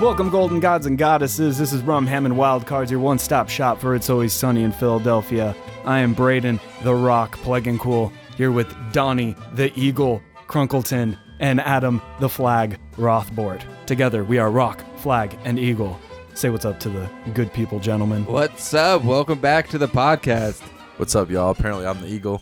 Welcome, Golden Gods and Goddesses. This is Rumham and Wildcards, your one stop shop for It's Always Sunny in Philadelphia. I am Braden, the Rock Plegancool, here with Donnie, the Eagle Crunkleton, and Adam, the Flag Rothbort. Together, we are Rock, Flag, and Eagle. Say what's up to the good people, gentlemen. What's up? Welcome back to the podcast. What's up, y'all? Apparently, I'm the eagle.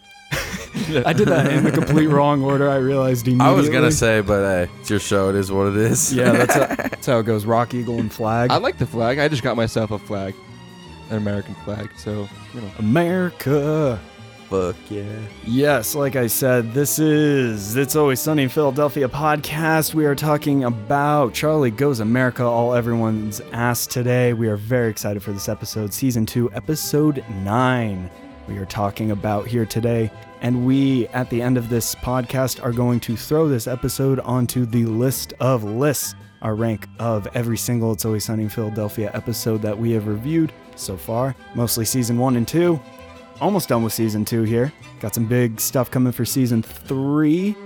I did that in the complete wrong order. I realized immediately. I was gonna say, but hey, it's your show. It is what it is. Yeah, that's, how, that's how it goes. Rock, Eagle, and Flag. I like the flag. I just got myself a flag, an American flag. So you know, America. Fuck yeah. Yes, like I said, this is It's Always Sunny in Philadelphia podcast. We are talking about Charlie Goes America, all everyone's ass today. We are very excited for this episode, season two, episode nine. We are talking about here today. And we, at the end of this podcast, are going to throw this episode onto the list of lists, our rank of every single It's Always Sunny in Philadelphia episode that we have reviewed so far, mostly season one and two almost done with season two here. Got some big stuff coming for season three.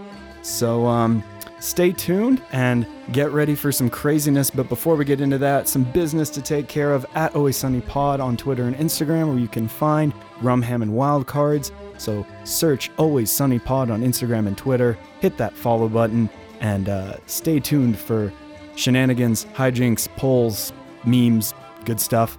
So um, stay tuned and get ready for some craziness. But before we get into that, some business to take care of at Always Sunny Pod on Twitter and Instagram, where you can find Rumham and Wildcards. So search Always Sunny Pod on Instagram and Twitter. Hit that follow button and uh, stay tuned for shenanigans, hijinks, polls, memes, good stuff.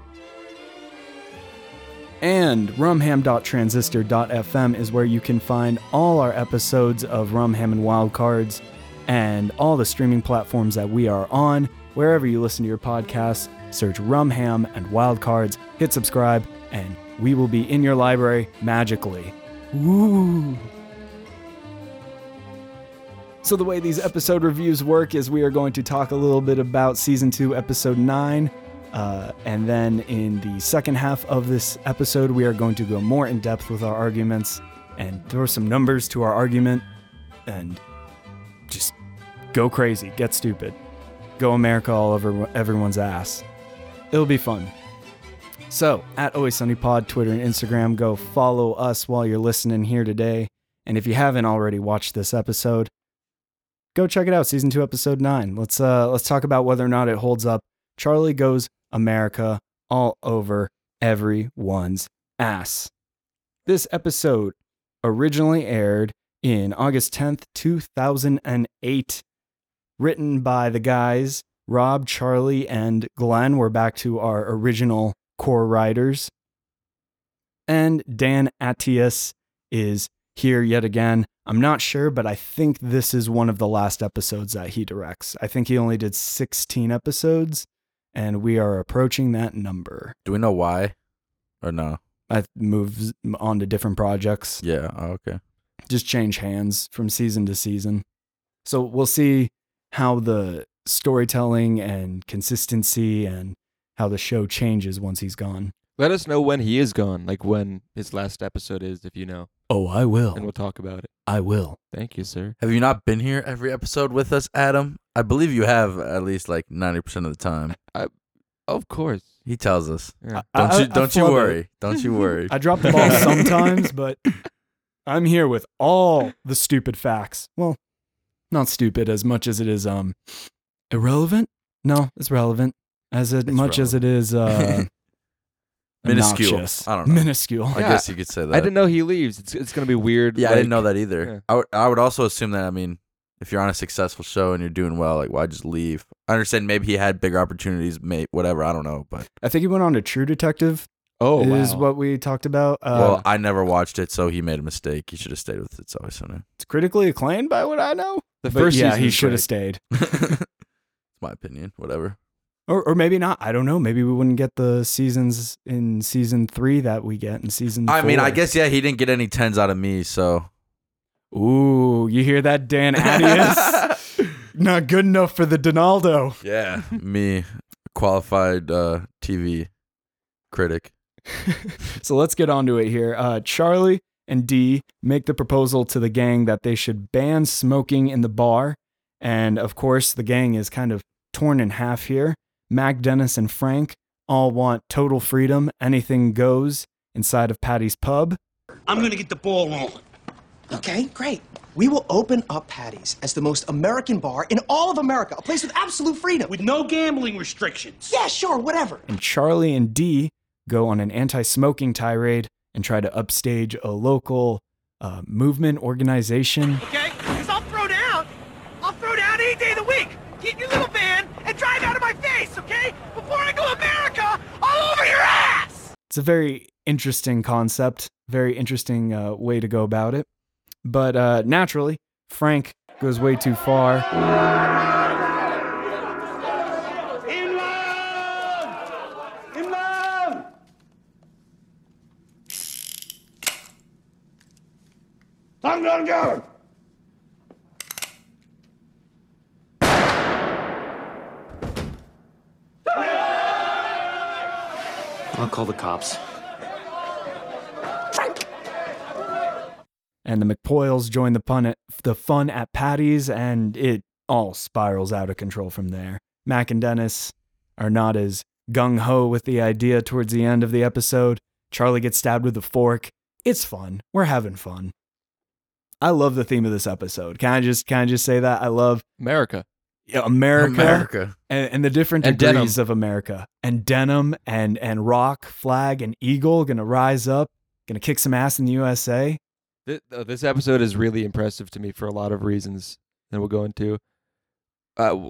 And rumham.transistor.fm is where you can find all our episodes of Rumham and Wildcards and all the streaming platforms that we are on. Wherever you listen to your podcasts, search Rumham and Wildcards, hit subscribe, and we will be in your library magically. Woo! So, the way these episode reviews work is we are going to talk a little bit about season 2, episode 9. Uh, and then in the second half of this episode, we are going to go more in depth with our arguments and throw some numbers to our argument and just go crazy, get stupid, go America all over everyone's ass. It'll be fun. So, at Always Sunny Pod, Twitter and Instagram, go follow us while you're listening here today. And if you haven't already watched this episode, go check it out, season two, episode nine. Let's uh let's talk about whether or not it holds up. Charlie goes America all over everyone's ass. This episode originally aired in August 10th, 2008. Written by the guys Rob, Charlie, and Glenn. We're back to our original core writers. And Dan Attias is here yet again. I'm not sure, but I think this is one of the last episodes that he directs. I think he only did 16 episodes and we are approaching that number. Do we know why? Or no? I moved on to different projects. Yeah. Oh, okay. Just change hands from season to season. So we'll see how the storytelling and consistency and how the show changes once he's gone. let us know when he is gone, like when his last episode is, if you know, Oh, I will. and we'll talk about it. I will. Thank you, sir. Have you not been here every episode with us, Adam? I believe you have at least like ninety percent of the time. I, Of course. He tells us. Yeah. Don't I- you? I Don't you flub it. worry. Don't you worry. I drop the ball sometimes, but I'm here with all the stupid facts. Well, not stupid as much as it is um irrelevant. No, it's relevant as it, It's much as it is uh Minuscule. obnoxious. I don't know. Minuscule. I Yeah. guess you could say that. I didn't know he leaves. It's it's gonna be weird. Yeah, I didn't know like- that either. yeah. I would- I would also assume that. I mean, if you're on a successful show and you're doing well, like why just leave? I understand maybe he had bigger opportunities, may whatever. I don't know, but I think he went on to True Detective. Oh, is wow. what we talked about. Uh, well, I never watched it, so he made a mistake. He should have stayed with it. It's always sunny. it's critically acclaimed by what I know. the But first yeah, season he should have stayed, it's my opinion. Whatever. or or maybe not. I don't know. Maybe we wouldn't get the seasons in season three that we get in season. I mean, I guess yeah, he didn't get any tens out of me, so Ooh, you hear that, Dan Attias? Not good enough for the Donaldo. yeah, me qualified uh, TV critic. so let's get on to it here. Uh, Charlie and Dee make the proposal to the gang that they should ban smoking in the bar. And of course, the gang is kind of torn in half here. Mac, Dennis, and Frank all want total freedom, anything goes inside of Paddy's pub. I'm gonna get the ball rolling. Okay, great. We will open up Paddy's as the most American bar in all of America, a place with absolute freedom. With no gambling restrictions. yeah, sure, whatever. And Charlie and Dee go on an anti smoking tirade and try to upstage a local uh, movement organization. Okay? Because I'll throw down. I'll throw down any day of the week. Get your little van and drive out of my face, okay? Before I go America all over your ass! It's a very interesting concept, very interesting uh, way to go about it. But uh, naturally, Frank goes way too far. I'm gonna go! I'll call the cops. and the McPoyles join the pun at, the fun at Paddy's, and it all spirals out of control from there. Mac and Dennis are not as gung ho with the idea towards the end of the episode. Charlie gets stabbed with a fork. It's fun. We're having fun. I love the theme of this episode. Can I just can I just say that I love America. yeah, America, America. And, and the different And degrees denim. of America and denim and and rock flag and eagle gonna rise up, gonna kick some ass in the USA. This, this episode is really impressive to me for a lot of reasons that we'll go into. Uh,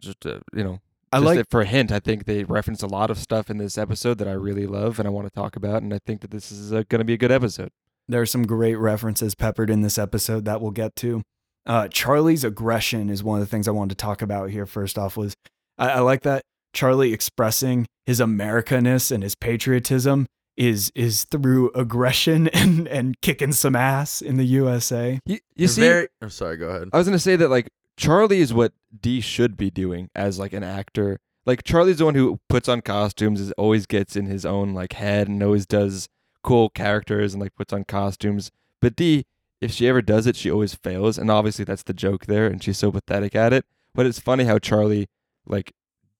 just uh, you know, I like that for a hint, I think they reference a lot of stuff in this episode that I really love and I want to talk about, and I think that this is uh, going to be a good episode. There are some great references peppered in this episode that we'll get to. Uh, Charlie's aggression is one of the things I wanted to talk about here. First off, was I, I like that Charlie expressing his Americaness and his patriotism is is through aggression and and kicking some ass in the USA. You, you see, very. I'm sorry. Go ahead. I was going to say that like Charlie is what Dee should be doing as like an actor. Like Charlie's the one who puts on costumes, is always gets in his own like head and always does cool characters and like puts on costumes. But Dee, if she ever does it, she always fails, and obviously that's the joke there, and she's so pathetic at it. But it's funny how Charlie like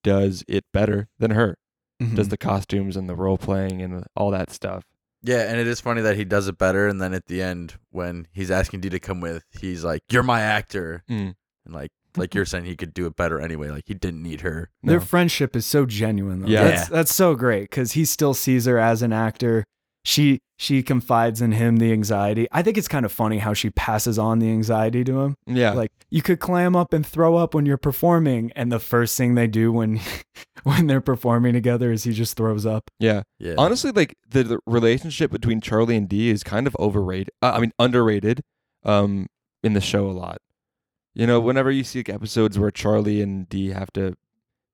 does it better than her. Mm-hmm. Does the costumes and the role playing and all that stuff. Yeah, and it is funny that he does it better, and then at the end, when he's asking Dee to come with, he's like, "You're my actor," Mm. and like, like you're saying, he could do it better anyway. Like he didn't need her. Their friendship is so genuine. Though. Yeah. that's, that's so great because he still sees her as an actor. She she confides in him the anxiety. I think it's kind of funny how she passes on the anxiety to him. Yeah, Like you could clam up and throw up when you're performing, and the first thing they do when when they're performing together is he just throws up. yeah. Yeah, Honestly, like the, the relationship between Charlie and Dee is kind of overrated. Uh, I mean, underrated. Um, in the show a lot. You know, whenever you see like, episodes where Charlie and Dee have to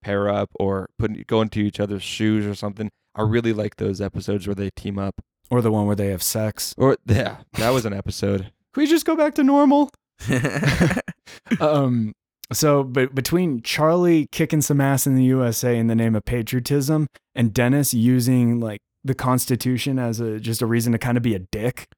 pair up or put go into each other's shoes or something, I really like those episodes where they team up. Or the one where they have sex. Or yeah, that was an episode. Can we just go back to normal? um so but between Charlie kicking some ass in the USA in the name of patriotism and Dennis using like the Constitution as a just a reason to kind of be a dick, it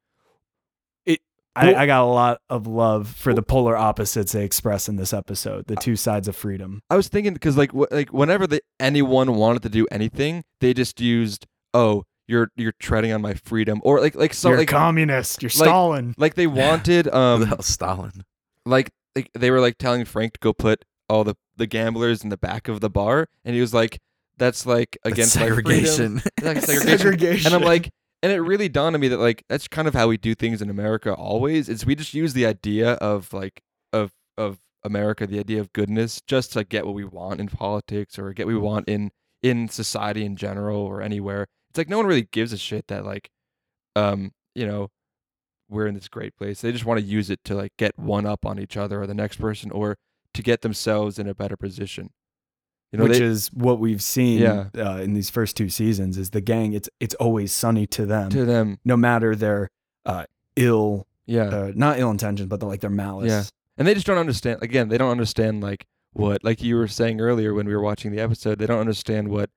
I, I got a lot of love for the polar opposites they express in this episode, the two sides of freedom. I was thinking because like wh- like whenever the, anyone wanted to do anything, they just used oh you're you're treading on my freedom or like like so you're like a communist. You're like- Stalin. like they wanted Who the um Stalin? like like they were like telling Frank to go put all the the gamblers in the back of the bar, and he was like, "That's like That's against my freedom." segregation. That's segregation. Segregation. And I'm like, and it really dawned on me that like that's kind of how we do things in America always. Is we just use the idea of like of of America, the idea of goodness, just to get what we want in politics or get what we want in in society in general or anywhere. It's like no one really gives a shit that like, um, you know, we're in this great place. They just want to use it to like get one up on each other or the next person or to get themselves in a better position. You know, which they, is what we've seen Yeah. uh, in these first two seasons is the gang it's it's always sunny to them to them, no matter their uh, ill yeah. uh, not ill intentions but the, like their malice Yeah. and they just don't understand again they don't understand like what like you were saying earlier when we were watching the episode they don't understand what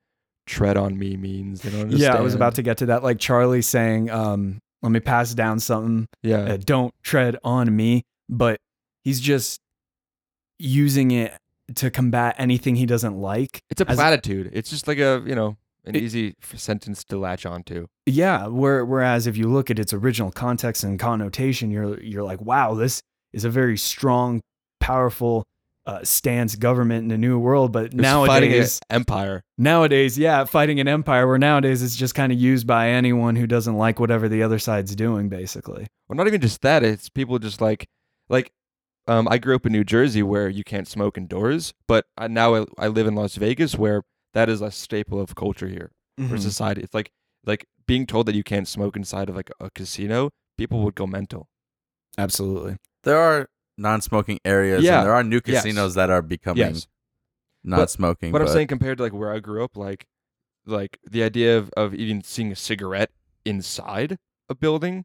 tread on me means they don't understand yeah i was about to get to that like charlie saying um let me pass down something yeah uh, don't tread on me but he's just using it to combat anything he doesn't like it's a as- platitude it's just like a you know an It- easy sentence to latch onto. Yeah, where, whereas if you look at its original context and connotation, you're you're like, wow, this is a very strong, powerful uh, stance government in the new world. But It's nowadays, empire. nowadays, yeah, fighting an empire. Where nowadays it's just kind of used by anyone who doesn't like whatever the other side's doing, basically. Well, not even just that. It's people just like, like, um, I grew up in New Jersey where you can't smoke indoors, but I, now I, I live in Las Vegas where that is a staple of culture here Mm-hmm. for society. It's like, like being told that you can't smoke inside of like a casino, people would go mental. Absolutely. There are non-smoking areas, Yeah. and there are new Yes. casinos that are becoming Yes. not smoking. But I'm saying compared to like where I grew up, like, like the idea of, of even seeing a cigarette inside a building,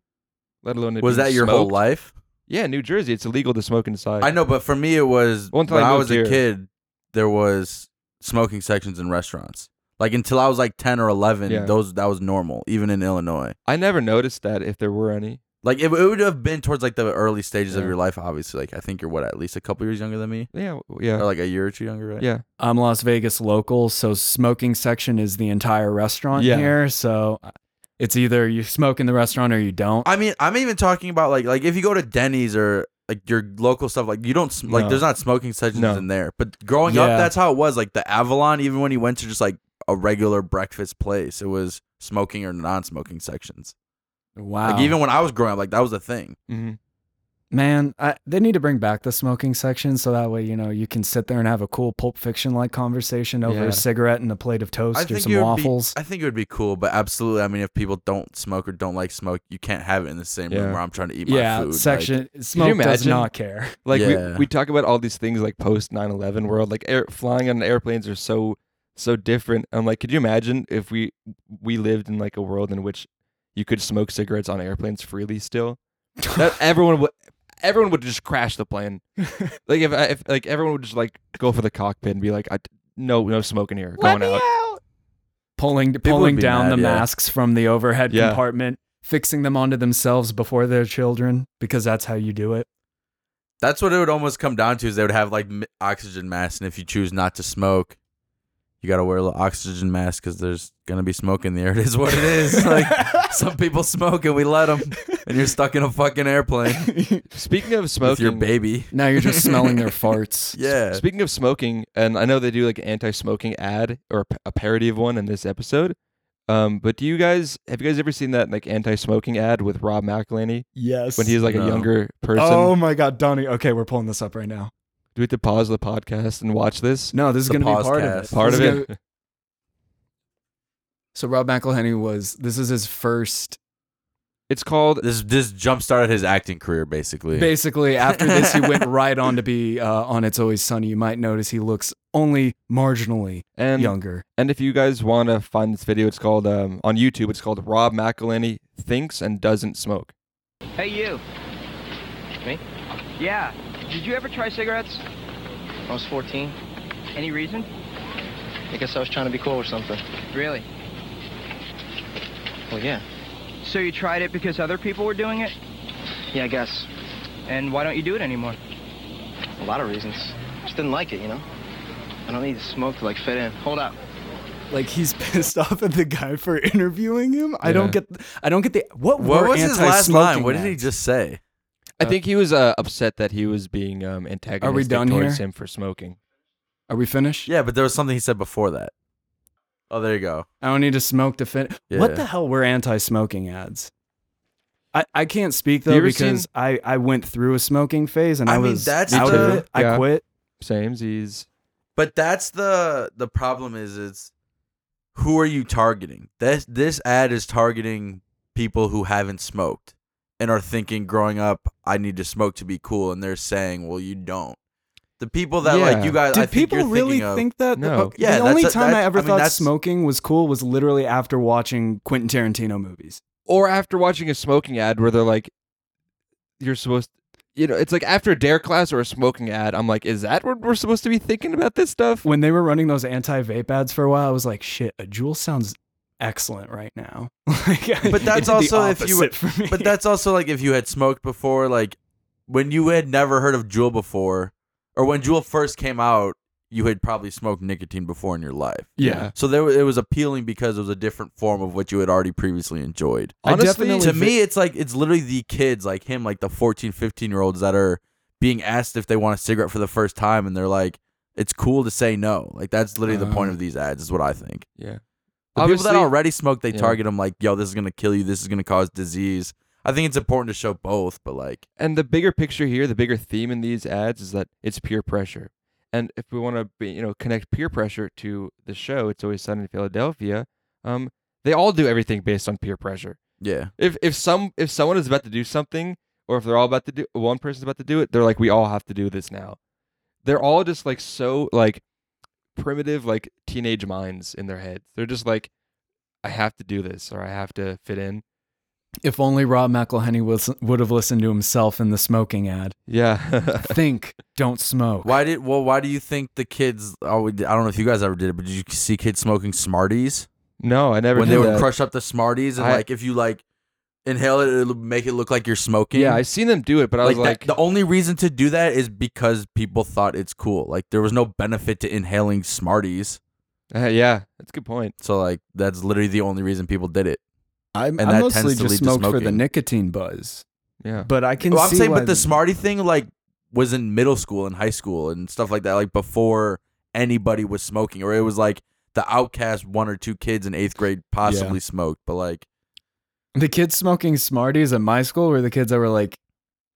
let alone it was that your whole life? Yeah, New Jersey, it's illegal to smoke inside. I know, but for me, it was One time when I I moved was a kid. There was smoking sections in restaurants. Like until I was like ten or eleven, Yeah. those that was normal, even in Illinois. I never noticed that if there were any. Like it, it would have been towards like the early stages of Yeah. your life. Obviously, like I think you're what at least a couple years younger than me, Yeah, w- yeah, or like a year or two younger, right? yeah. I'm Las Vegas local, so smoking section is the entire restaurant Yeah. here. So it's either you smoke in the restaurant or you don't. I mean, I'm even talking about like like if you go to Denny's or like your local stuff, like you don't sm- like No. there's not smoking sections No. in there. But growing Yeah. up, that's how it was. Like the Avalon, even when you went to just like a regular breakfast place, it was smoking or non-smoking sections. wow. Like even when I was growing up, like that was a thing. hmm Man, I, they need to bring back the smoking section so that way you know you can sit there and have a cool Pulp Fiction like conversation over Yeah. a cigarette and a plate of toast I or some waffles. Be, I think it would be cool, but absolutely. I mean, if people don't smoke or don't like smoke, you can't have it in the same room where I'm trying to eat my yeah, food. like- section smoke does not care. Like Yeah. we, we talk about all these things like post 9/11 world, like air, flying on airplanes are so so different. I'm like, could you imagine if we we lived in like a world in which you could smoke cigarettes on airplanes freely still? That everyone would everyone would just crash the plane. like if, uh, if like everyone would just like go for the cockpit and be like, I, no no smoking here, going out. pulling would pulling down mad, the yeah. masks from the overhead Yeah. compartment, fixing them onto themselves before their children because that's how you do it. That's what it would almost come down to is they would have like oxygen masks, and if you choose not to smoke, you got to wear a little oxygen mask because there's gonna be smoke in the air. It is what it is. like some people smoke and we let them, and you're stuck in a fucking airplane Speaking of smoking, with your baby. now you're just smelling their farts. Yeah. Speaking of smoking, and I know they do like an anti-smoking ad or a parody of one in this episode. Um, but do you guys have you guys ever seen that like anti-smoking ad with Rob McElhenney Yes. when he's like No. a younger person? Oh my god, Donnie. Okay, we're pulling this up right now. Do we have to pause the podcast and watch this? No, this is going to be part of it. Part This of it. gonna- so Rob McElhenney was this is his first It's called This this jump started his acting career basically. basically after this he went right on to be uh, on It's Always Sunny. You might notice he looks only marginally and younger. and if you guys want to find this video, it's called um, on YouTube. It's called Rob McElhenney thinks and doesn't smoke. Hey, you. Me? Yeah. Did you ever try cigarettes? I was 14. Any reason? I guess I was trying to be cool or something. Really? Well, yeah. So you tried it because other people were doing it? Yeah, I guess. And why don't you do it anymore? A lot of reasons. Just didn't like it, you know? I don't need to smoke to, like, fit in. Hold up. Like he's pissed off at the guy for interviewing him. I don't get I don't get the what What were was his last line? What did he just say? I think he was uh, upset that he was being um, antagonistic done towards here? him for smoking. Are we finished? Yeah, but there was something he said before that. Oh, there you go. I don't need to smoke to fit. What the hell were anti-smoking ads? I, I can't speak though ever because seen- I, I went through a smoking phase and I, I mean, was that's out of the- it. I Yeah. quit. Samesies. But that's the the problem is it's who are you targeting? This this ad is targeting people who haven't smoked and are thinking growing up I need to smoke to be cool and they're saying, "Well, you don't." The people that like you guys I think people you're really thinking of, think that? No. Okay, Yeah, the only a- time I ever I mean, thought that's- smoking was cool was literally after watching Quentin Tarantino movies. Or after watching a smoking ad where they're like, you're supposed you know, it's like after a dare class or a smoking ad, I'm like, is that what we're supposed to be thinking about this stuff? When they were running those anti-vape ads for a while, I was like, shit, a Juul sounds excellent right now. Like, But that's also if you opposite for me. But that's also like if you had smoked before, like when you had never heard of Juul before, or when Juul first came out, you had probably smoked nicotine before in your life. Yeah. So there, it was appealing because it was a different form of what you had already previously enjoyed. Honestly, to me, it's like it's literally the kids like him, like the 14, 15 year olds that are being asked if they want a cigarette for the first time, and they're like, it's cool to say no. Like that's literally the point Uh. of these ads, is what I think. yeah. The people that already smoke, they yeah. target them like, yo, this is gonna kill you. This is gonna cause disease. I think it's important to show both, but like, And the bigger picture here, the bigger theme in these ads is that it's peer pressure. And if we want to be, you know, connect peer pressure to the show, it's always sunny in Philadelphia. Um, they all do everything based on peer pressure. yeah, If if some if someone is about to do something, or if they're all about to do one person's about to do it, they're like, we all have to do this now. They're all just like so like primitive, like teenage minds in their heads. They're just like, I have to do this, or I have to fit in. If only Rob McElhenney was, would have listened to himself in the smoking ad. Yeah. Think, don't smoke. Why did well? Why do you think the kids? Oh, I don't know if you guys ever did it, but did you see kids smoking Smarties no, I never when did they would crush up the Smarties and I- like if you like inhale it, it'll make it look like you're smoking. Yeah, I've seen them do it, but I was like, like, that, the only reason to do that is because people thought it's cool. Like there was no benefit to inhaling Smarties, Uh, yeah, that's a good point. so like that's literally the only reason people did it. I, I and that mostly tends to just lead to smoked for the smoking. nicotine buzz. Yeah. But I can Well, I'm see saying, why but the Smartie thing like was in middle school and high school and stuff like that, like before anybody was smoking, or it was like the outcast one or two kids in eighth grade possibly smoked, but like The kids smoking Smarties at my school were the kids that were like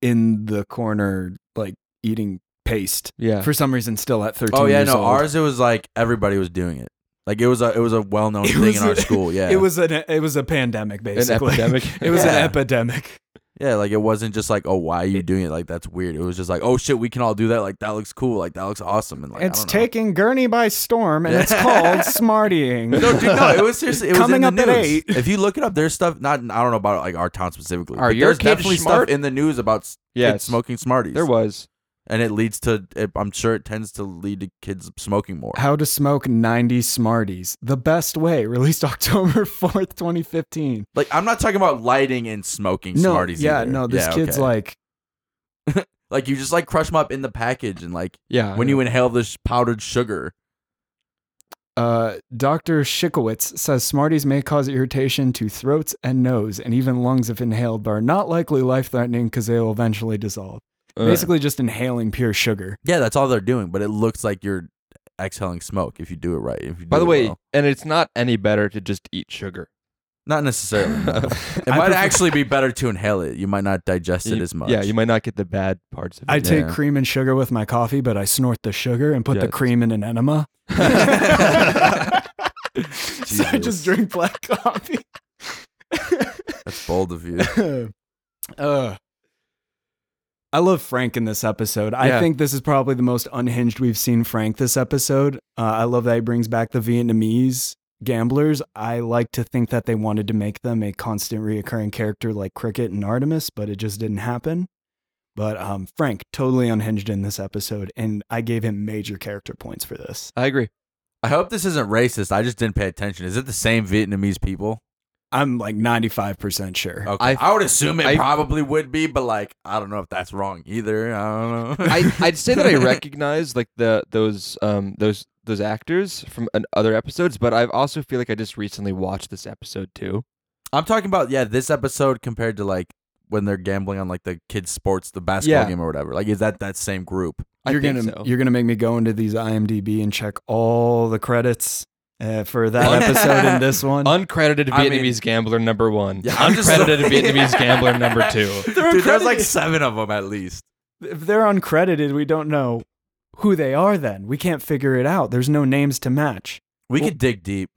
in the corner, like eating paste Yeah. for some reason, still at 13 oh yeah, years no, old. ours it was like everybody was doing it. Like it was a it was a well known thing in our a- school. Yeah, It was an it was a pandemic, basically. epidemic. it was Yeah. an epidemic. Yeah, like it wasn't just like, oh, why are you doing it? Like that's weird. It was just like, oh shit, we can all do that. Like that looks cool. Like that looks awesome. And like I it's don't know. taking Gurnee by storm, and Yeah. it's called Smartying. No, dude, no, it was seriously. It was Coming in the up at eight. If you look it up, there's stuff. Not I don't know about like our town specifically. Are but your there's kids definitely smart? stuff in the news about yeah, Yes. smoking Smarties. There was. And it leads to. It, I'm sure it tends to lead to kids smoking more. How to Smoke 90 Smarties. The Best Way, released October 4th, 2015. Like I'm not talking about lighting and smoking No, Smarties. yeah, either. no, this Yeah, kid's okay. like, like you just like crush them up in the package and like Yeah. when you inhale this powdered sugar. uh, Dr. Shikowitz says Smarties may cause irritation to throats and nose and even lungs if inhaled, but are not likely life threatening because they will eventually dissolve. Uh, Basically, just inhaling pure sugar. Yeah, that's all they're doing, but it looks like you're exhaling smoke if you do it right. If you by do the it way, well. and it's not any better to just eat sugar. not necessarily. no. It I might prefer- actually be better to inhale it. You might not digest it You- as much. Yeah, you might not get the bad parts of it. I take Yeah. cream and sugar with my coffee, but I snort the sugar and put the Yes. cream in an enema. so I Jesus. just drink black coffee. That's bold of you. uh, I love Frank in this episode. I think this is probably the most unhinged we've seen Frank this episode. Uh, I love that he brings back the Vietnamese gamblers. I like to think that they wanted to make them a constant reoccurring character like Cricket and Artemis, but it just didn't happen. But um, Frank totally unhinged in this episode, and I gave him major character points for this. I agree. I hope this isn't racist. I just didn't pay attention. Is it the same Vietnamese people? I'm like 95% sure. Okay. I- I, would assume it I- probably would be, but like I don't know if that's wrong either. I don't know. I I'd say that I recognize like the those um those those actors from an, other episodes, but I also feel like I just recently watched this episode too. I'm talking about yeah, this episode compared to like when they're gambling on like the kids sports, the basketball Yeah. game or whatever. Like is that that same group? You're gonna so. you're gonna make me go into these IMDb and check all the credits uh, for that episode and this one. Uncredited I mean- Vietnamese gambler number one. Yeah, I'm just- Uncredited Vietnamese gambler number two. They're Dude, there's like seven of them at least. if they're uncredited, we don't know who they are. Then we can't figure it out. There's no names to match. We Well- could dig deep.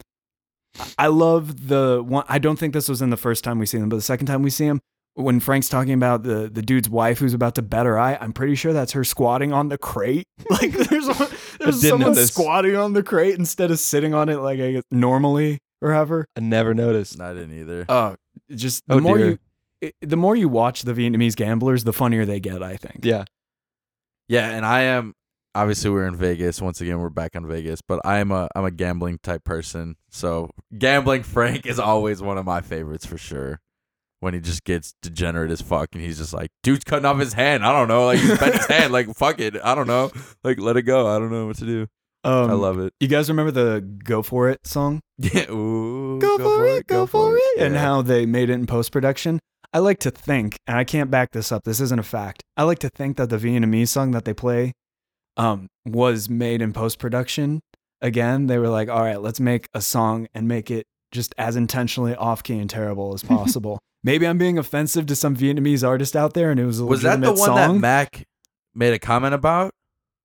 I love the one. I don't think this was in the first time we see them, but the second time we see him, when Frank's talking about the the dude's wife who's about to bet her eye, I'm pretty sure that's her squatting on the crate. Like there's one- there's someone this. squatting on the crate instead of sitting on it like I guess normally or ever. I never noticed. I didn't either. Oh, just the Oh, more dear. you. it- The more you watch the Vietnamese gamblers, the funnier they get. I think. Yeah. Yeah, and I am obviously we're in Vegas. Once again, we're back on Vegas, but I'm a I'm a gambling type person. So gambling Frank is always one of my favorites for sure. When he just gets degenerate as fuck and he's just like, dude's cutting off his hand. I don't know. Like he's bent his hand. Like fuck it. I don't know. Like let it go. I don't know what to do. Um, I love it. You guys remember the "Go for It" song? Yeah. Ooh, Go, for, it, go, for it, and Yeah. how they made it in post production. I like to think, and I can't back this up. This isn't a fact. I like to think that the Vietnamese song that they play, um, was made in post production. Again, they were like, "All right, let's make a song and make it just as intentionally off key and terrible as possible." Maybe I'm being offensive to some Vietnamese artist out there, and it was a Was that the one that song. Mac made a comment about?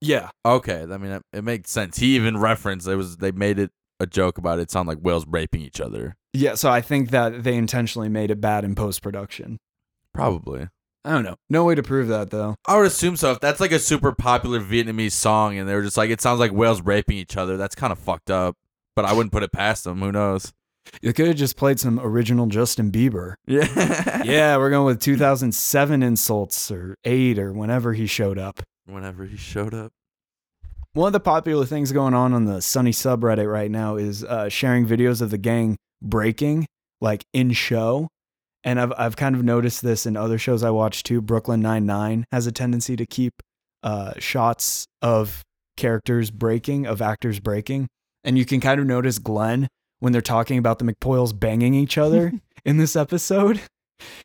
yeah, Okay, I mean it, it makes sense. He even referenced it was they made it a joke about it. it sound like whales raping each other. yeah. So I think that they intentionally made it bad in post production. Probably. I don't know. No way to prove that though. I would assume so. If that's like a super popular Vietnamese song and they were just like, it sounds like whales raping each other, that's kind of fucked up. But I wouldn't put it past them. Who knows? You could have just played some original Justin Bieber. Yeah. yeah, we're going with 2007 insults or eight or whenever he showed up. Whenever he showed up. One of the popular things going on on the Sunny subreddit right now is uh, sharing videos of the gang breaking, like in show. And I've I've kind of noticed this in other shows I watch too. Brooklyn Nine Nine has a tendency to keep uh, shots of characters breaking, of actors breaking, and you can kind of notice Glenn when they're talking about the McPoyles banging each other in this episode.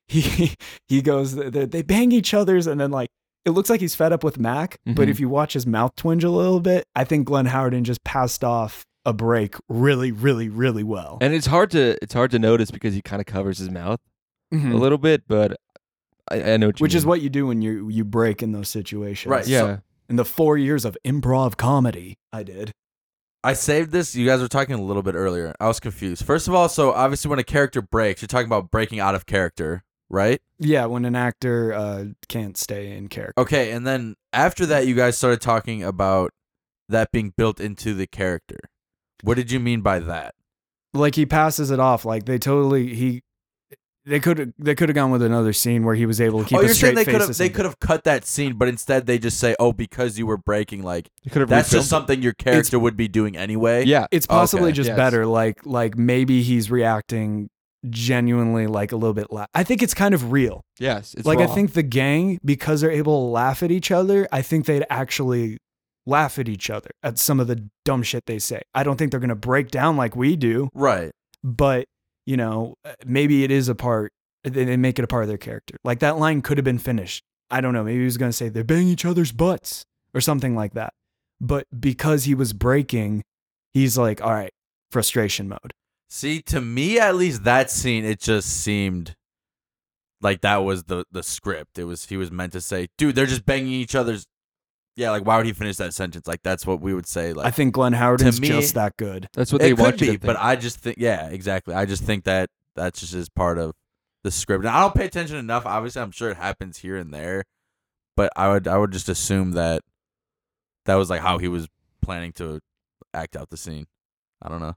He he goes they, they bang each other's, and then like it looks like he's fed up with Mac, but Mhm. if you watch his mouth twinge a little bit, I think Glenn Howerton just passed off a break really, really, really well. And it's hard to it's hard to notice because he kind of covers his mouth Mhm. a little bit, but I, I know what you Which is what you do when you you break in those situations. Right, so- Yeah. In the four years of improv comedy, I did. I saved this. You guys were talking a little bit earlier. I was confused. First of all, so obviously when a character breaks, you're talking about breaking out of character, right? Yeah, when an actor uh, can't stay in character. Okay, and then after that, you guys started talking about that being built into the character. What did you mean by that? Like he passes it off. Like they totally he. They could have they could have gone with another scene where he was able to keep oh, you're straight saying they could have they could have cut that scene, but instead they just say, "Oh, because you were breaking." Like You could have that's just something your character would be doing anyway. Yeah. It's possibly Okay, just yes. better. Like like maybe he's reacting genuinely like a little bit. La- I think it's kind of real. Yes. It's like I think the gang because they're able to laugh at each other. I think they'd actually laugh at each other at some of the dumb shit they say. I don't think they're gonna break down like we do, Right. but you know uh, maybe it is a part. They, they make it a part of their character. Like that line could have been finished. I don't know. Maybe he was gonna say they're banging each other's butts or something like that. But because he was breaking, he's like, all right, frustration mode. See, to me at least that scene it just seemed like that was the the script. It was he was meant to say, "Dude, they're just banging each other's." Yeah, like why would he finish that sentence? Like that's what we would say. Like I think Glenn Howerton's me- just that good. that's what it they could want be, to think. but I just think yeah, exactly. I just think that that's just is part of the script. And I don't pay attention enough. Obviously, I'm sure it happens here and there, but I would I would just assume that that was like how he was planning to act out the scene. I don't know.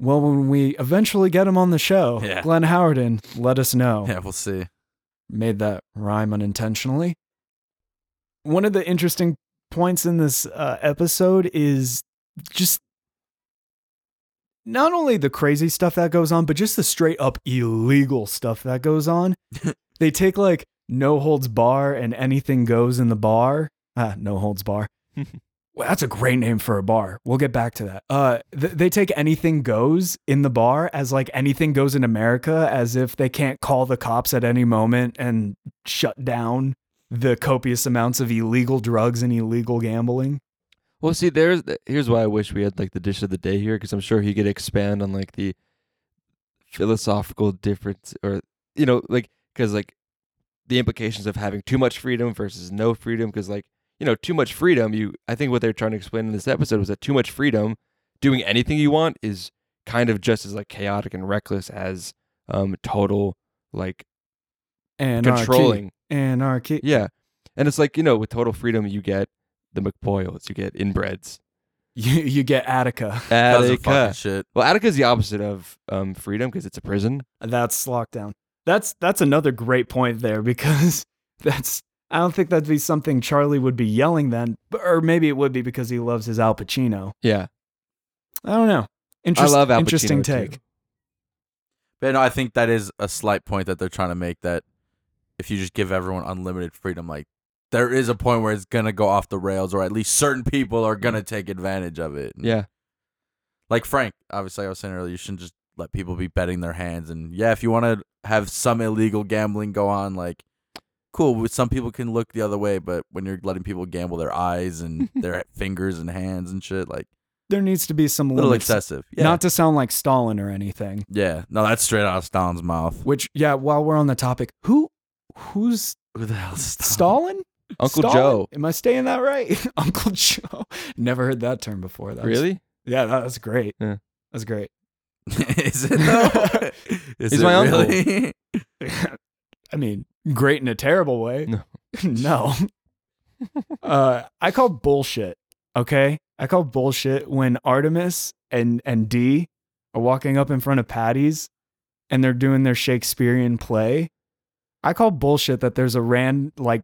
Well, when we eventually get him on the show, Yeah. Glenn Howerton, let us know. Yeah, we'll see. Made that rhyme unintentionally. One of the interesting points in this uh, episode is just not only the crazy stuff that goes on, but just the straight up illegal stuff that goes on. they take like no holds bar and anything goes in the bar. Ah, no holds bar. Well, that's a great name for a bar. We'll get back to that. Uh, th- they take anything goes in the bar as like anything goes in America, as if they can't call the cops at any moment and shut down the copious amounts of illegal drugs and illegal gambling. Well, see, there's here's why I wish we had like the dish of the day here because I'm sure he could expand on like the philosophical difference or you know like because like the implications of having too much freedom versus no freedom because like you know too much freedom you I think what they're trying to explain in this episode was that too much freedom doing anything you want is kind of just as like chaotic and reckless as um total like And controlling Anarchy. yeah and it's like you know with total freedom you get the McPoyles you get inbreds You, you get Attica. Because of fucking Attica. shit. Well, Attica is the opposite of um, freedom because it's a prison. That's lockdown. That's that's another great point there because that's I don't think that'd be something Charlie would be yelling then, or maybe it would be because he loves his Al Pacino. Yeah, I don't know. Interest, I love Al Pacino interesting too. take. But no, I think that is a slight point that they're trying to make that if you just give everyone unlimited freedom, like there is a point where it's gonna go off the rails, or at least certain people are gonna mm. take advantage of it. Yeah. like Frank, obviously, I was saying earlier, you shouldn't just let people be betting their hands. And yeah, if you want to have some illegal gambling go on, like, cool. Some people can look the other way, but when you're letting people gamble their eyes and their fingers and hands and shit, like, There needs to be some little limits. excessive. Yeah. Not to sound like Stalin or anything. yeah. No, that's straight out of Stalin's mouth. Which, yeah, while we're on the topic, who, who's Who the hell is Stalin? Stalin? Uncle Stalin? Joe. Am I saying that right? Uncle Joe. Never heard that term before. That's, Really? Yeah, that- that's great. Yeah. That's great. is it though? Is He's it my uncle. really? I mean, great in a terrible way. No. no. uh, I call bullshit. Okay, I call bullshit when Artemis and and Dee are walking up in front of Paddy's, and they're doing their Shakespearean play. I call bullshit that there's a ran like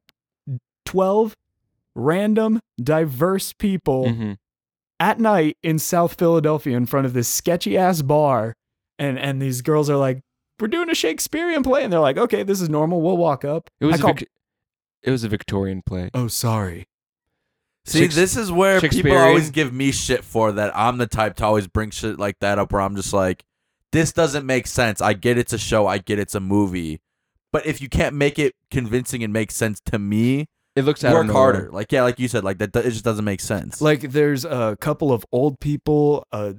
twelve random diverse people Mhm. at night in South Philadelphia in front of this sketchy ass bar, and and these girls are like, "We're doing a Shakespearean play," and they're like, "Okay, this is normal. We'll walk up." It was I a call- Vic- it was a Victorian play. oh, sorry. See, this is where people always give me shit for that. I'm the type to always bring shit like that up where I'm just like, this doesn't make sense. I get it's a show, I get it's a movie. But if you can't make it convincing and make sense to me, It looks out of work nowhere. harder. Like yeah, like you said, like that it just doesn't make sense. Like, there's a couple of old people, uh,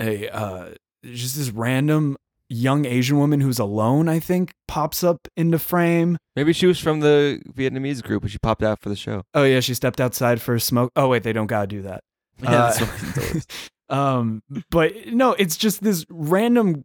a uh, just this random young Asian woman who's alone. I think pops up into frame. Maybe she was from the Vietnamese group, but she popped out for the show. Oh yeah, she stepped outside for a smoke. Oh wait, they don't gotta do that. yeah, Uh, that's what it does. um, but no, it's just this random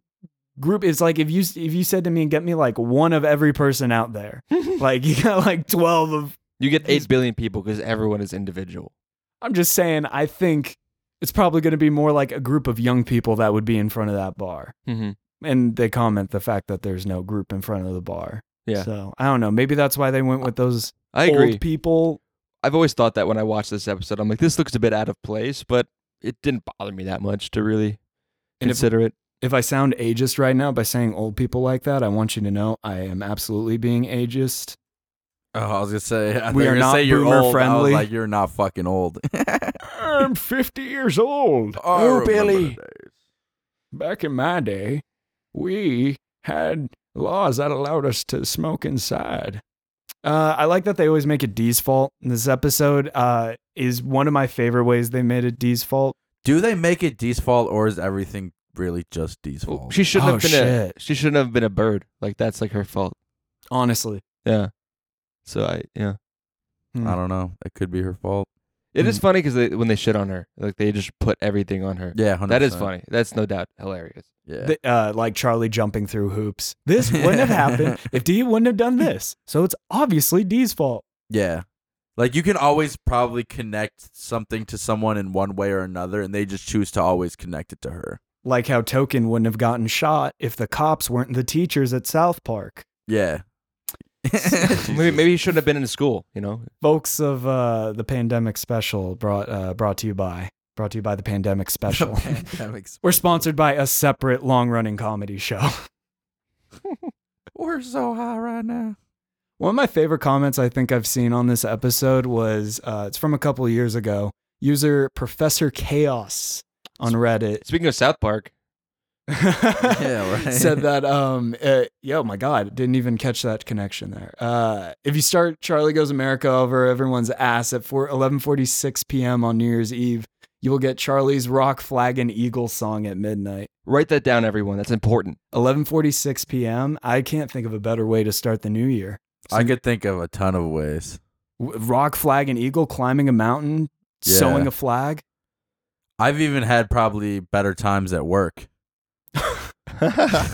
group. It's like if you if you said to me, and "Get me like one of every person out there," like you got like twelve of. You get eight billion people because everyone is individual. I'm just saying. I think it's probably going to be more like a group of young people that would be in front of that bar, Mm-hmm. and they comment the fact that there's no group in front of the bar. Yeah. So I don't know. Maybe that's why they went with those I agree. old people. I've always thought that when I watched this episode, I'm like, this looks a bit out of place, but it didn't bother me that much to really And if- consider it. If I sound ageist right now by saying old people like that, I want you to know I am absolutely being ageist. Oh, I was gonna say I We are not say you're old. Friendly. like, you're not fucking old. I'm 50 years old. I oh, Billy. Back in my day, we had laws that allowed us to smoke inside. Uh, I like that they always make it Dee's fault. This episode uh, is one of my favorite ways they made it Dee's fault. Do they make it Dee's fault or is everything really just Dee's Well, fault? She shouldn't Oh, have been shit. a she shouldn't have been a bird. Like that's like her fault. Honestly, Yeah. So I yeah. I don't know. It could be her fault. It is Mm. funny because they, when they shit on her, like they just put everything on her. Yeah, 100%. That is funny. That's no doubt hilarious. Yeah. Th- uh, like Charlie jumping through hoops. This wouldn't have happened if Dee wouldn't have done this. So it's obviously Dee's fault. Yeah. Like you can always probably connect something to someone in one way or another, and they just choose to always connect it to her. Like how Token wouldn't have gotten shot if the cops weren't the teachers at South Park. Yeah. Maybe, maybe he shouldn't have been in school. You know. Folks of uh, the pandemic special brought uh, brought to you by brought to you by the pandemic special. Pandemics. We're sponsored by a separate long running comedy show. We're so high right now. One of my favorite comments I think I've seen on this episode was uh, it's from a couple years ago. User Professor Chaos on Reddit Speaking of South Park, Yeah, right. said that um uh, yo my god didn't even catch that connection there uh if you start charlie goes america over everyone's ass at 4 11:46 p.m. on new year's eve you will get charlie's rock flag and eagle song at midnight write that down, everyone. That's important. 11:46 p.m. i can't think of a better way to start the new year I could think of a ton of ways. Rock flag and eagle climbing a mountain Yeah. sewing a flag I've even had probably better times at work.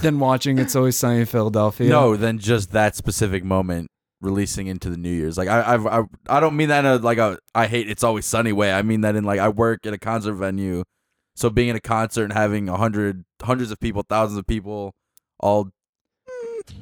than watching it's always sunny in philadelphia No, than just that specific moment releasing into the New Year's. Like I, I've, I, I don't mean that in a, like a I hate it's always sunny way. I mean that in like I work at a concert venue, so being in a concert and having a hundred, hundreds of people, thousands of people, all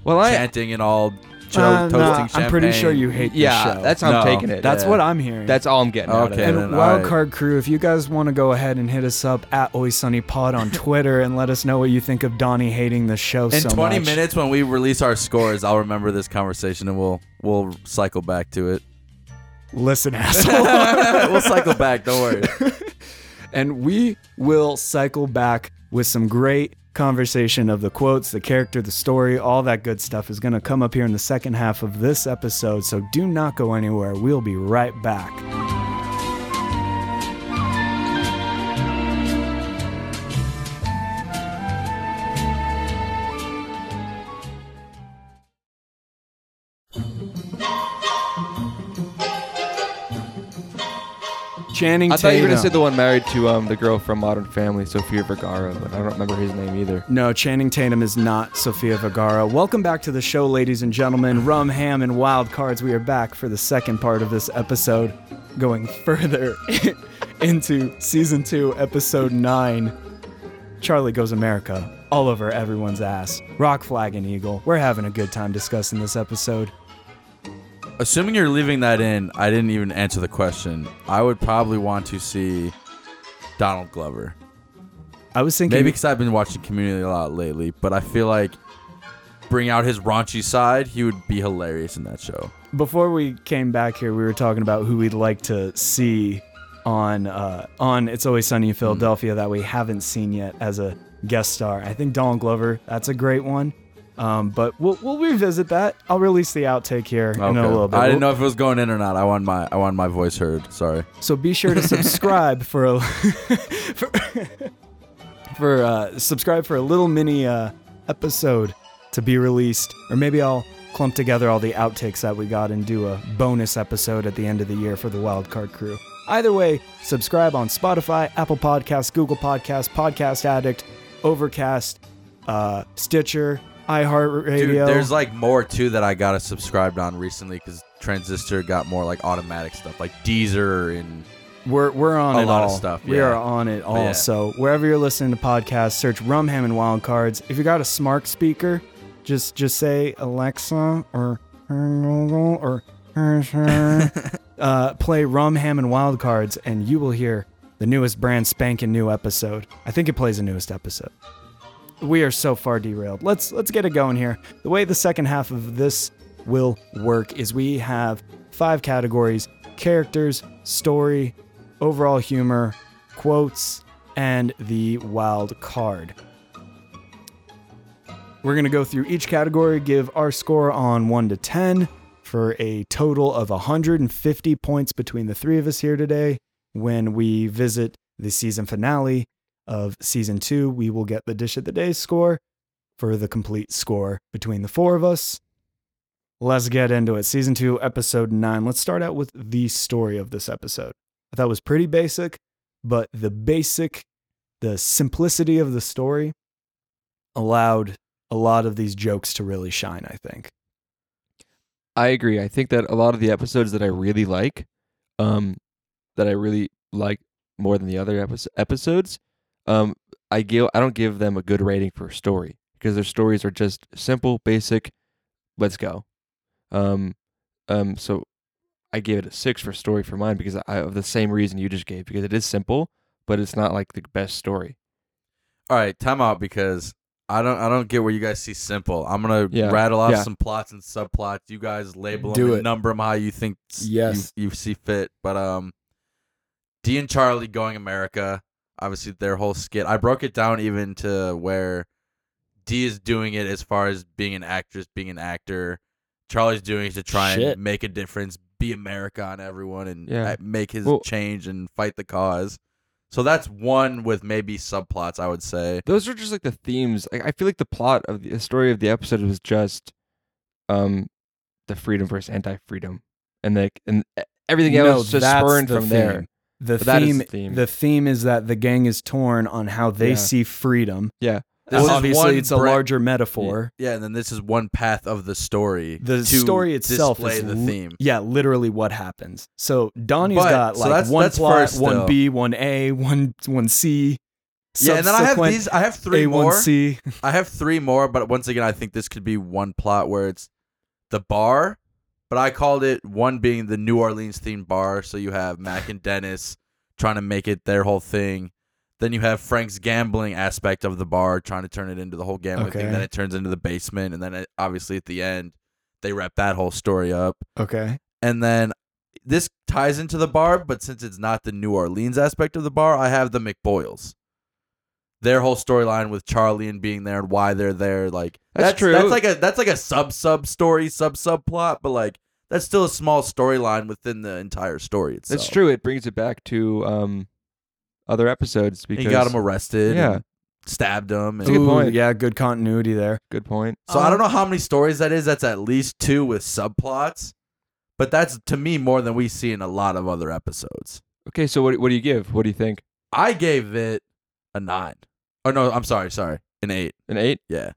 Well, I chanting and all cho- Uh, no, toasting i'm pretty sure you hate yeah, this show that's how I'm taking it. that's yeah. what i'm hearing That's all I'm getting out of Okay, it. And then, Wild. Card Crew, if you guys want to go ahead and hit us up at Always Sunny Pod on Twitter and let us know what you think of Donnie hating the show In so 20 much. minutes when we release our scores, I'll remember this conversation and we'll we'll cycle back to it. listen, asshole. we'll cycle back. Don't worry. and we will cycle back with some great conversation of the quotes, the character, the story, all that good stuff is going to come up here in the second half of this episode. So do not go anywhere. We'll be right back. Channing I thought you were gonna say the one married to um the girl from Modern Family, Sofia Vergara, but I don't remember his name either. No, Channing Tatum is not Sofia Vergara. Welcome back to the show, ladies and gentlemen. Rum, ham, and wild cards. We are back for the second part of this episode, going further into season two, episode nine. Charlie Goes America, all over everyone's ass. Rock, flag, and eagle. We're having a good time discussing this episode. Assuming you're leaving that in, I didn't even answer the question. I would probably want to see Donald Glover. I was thinking Maybe because I've been watching Community a lot lately, but I feel like bring out his raunchy side, he would be hilarious in that show. before we came back here, we were talking about who we'd like to see on uh, on It's Always Sunny in Philadelphia that we haven't seen yet as a guest star. I think Donald Glover, that's a great one. Um, but we'll we'll revisit that. I'll release the outtake here in a little bit. I didn't know if it was going in or not. I want my I want my voice heard. Sorry. So be sure to subscribe for a for, for uh, subscribe for a little mini uh, episode to be released, or maybe I'll clump together all the outtakes that we got and do a bonus episode at the end of the year for the Wildcard Crew. Either way, subscribe on Spotify, Apple Podcasts, Google Podcasts, Podcast Addict, Overcast, uh, Stitcher, iHeartRadio. Dude, there's like more too that I got subscribed on recently because Transistor got more like automatic stuff, like Deezer and We're we're on A it lot of all. stuff, We yeah. are on it all. yeah. So wherever you're listening to podcasts, search Rum Ham and Wild Cards. If you got a smart speaker, just just say Alexa or Google or uh, play Rum Ham and Wild Cards, and you will hear the newest brand spanking new episode. I think it plays the newest episode. We are so far derailed. Let's let's get it going here. The way the second half of this will work is we have five categories: characters, story, overall humor, quotes, and the wild card. We're going to go through each category, give our score on 1 to 10 for a total of 150 points between the three of us here today. When we visit the season finale of season 2, we will get the dish of the day score for the complete score between the four of us. Let's get into it. Season 2, episode 9. Let's start out with the story of this episode. I thought it was pretty basic, but the basic, the simplicity of the story allowed a lot of these jokes to really shine, I think. I agree. I think that a lot of the episodes that I really like, um, that I really like more than the other epi- episodes, um, I give I don't give them a good rating for story because their stories are just simple, basic. Let's go. Um, um, so I gave it a six for story for mine because I of the same reason you just gave because it is simple, but it's not like the best story. All right, time out because I don't I don't get where you guys see simple. I'm gonna Yeah, rattle off yeah. some plots and subplots. You guys label Do them it. and number them how you think s- Yes. you, you see fit. But um, Dee and Charlie going America. Obviously, their whole skit. I broke it down even to where Dee is doing it as far as being an actress, being an actor. Charlie's doing it to try Shit. and make a difference, be America on everyone, and Yeah. uh, make his Well- change and fight the cause. So that's one with maybe subplots. I would say. those are just like the themes. Like I feel like the plot of the, story of the episode was just um the freedom versus anti-freedom, and like and everything No, else just spurned from there. Theme. The But that is theme, the theme. the theme is that the gang is torn on how they Yeah. see freedom. Yeah, This is Obviously, one it's a bra- larger metaphor. Yeah, and then this is one path of the story. The to story itself display is the theme. Yeah, literally what happens. So Donnie's But- got so like that's- one that's plot, first one still. B, one A, one one C. Yeah, and then I have these. I have three A more. one C. I have three more, but once again, I think this could be one plot where it's the bar, but I called it one being the New Orleans themed bar. So you have Mac and Dennis trying to make it their whole thing. Then you have Frank's gambling aspect of the bar, trying to turn it into the whole gambling Okay. thing. Then it turns into the basement, and then it, obviously at the end, they wrap that whole story up. Okay. And then this ties into the bar, but since it's not the New Orleans aspect of the bar, I have the McPoyles. Their whole storyline with Charlie and being there and why they're there, like That's true. That's like a that's like a sub sub story, sub subplot, but like that's still a small storyline within the entire story itself. That's true. It brings it back to um other episodes because He got him arrested. Yeah. and stabbed him. And, good Ooh, point. Yeah, good continuity there. Good point. so I don't know how many stories that is. That's at least two with subplots, but that's to me more than we see in a lot of other episodes. Okay, so what what do you give? What do you think? I gave it a nine. Oh no, I'm sorry, sorry, an eight. An eight? Yeah,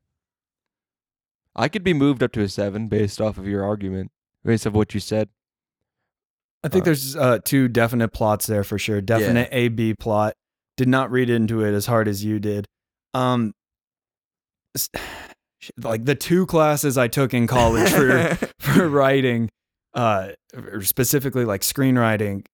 I could be moved up to a seven based off of your argument, based off what you said. I think Uh, there's uh, two definite plots there for sure. Definite A B plot. Did not read into it as hard as you did. Um, like the two classes I took in college for for writing, uh, or specifically like screenwriting.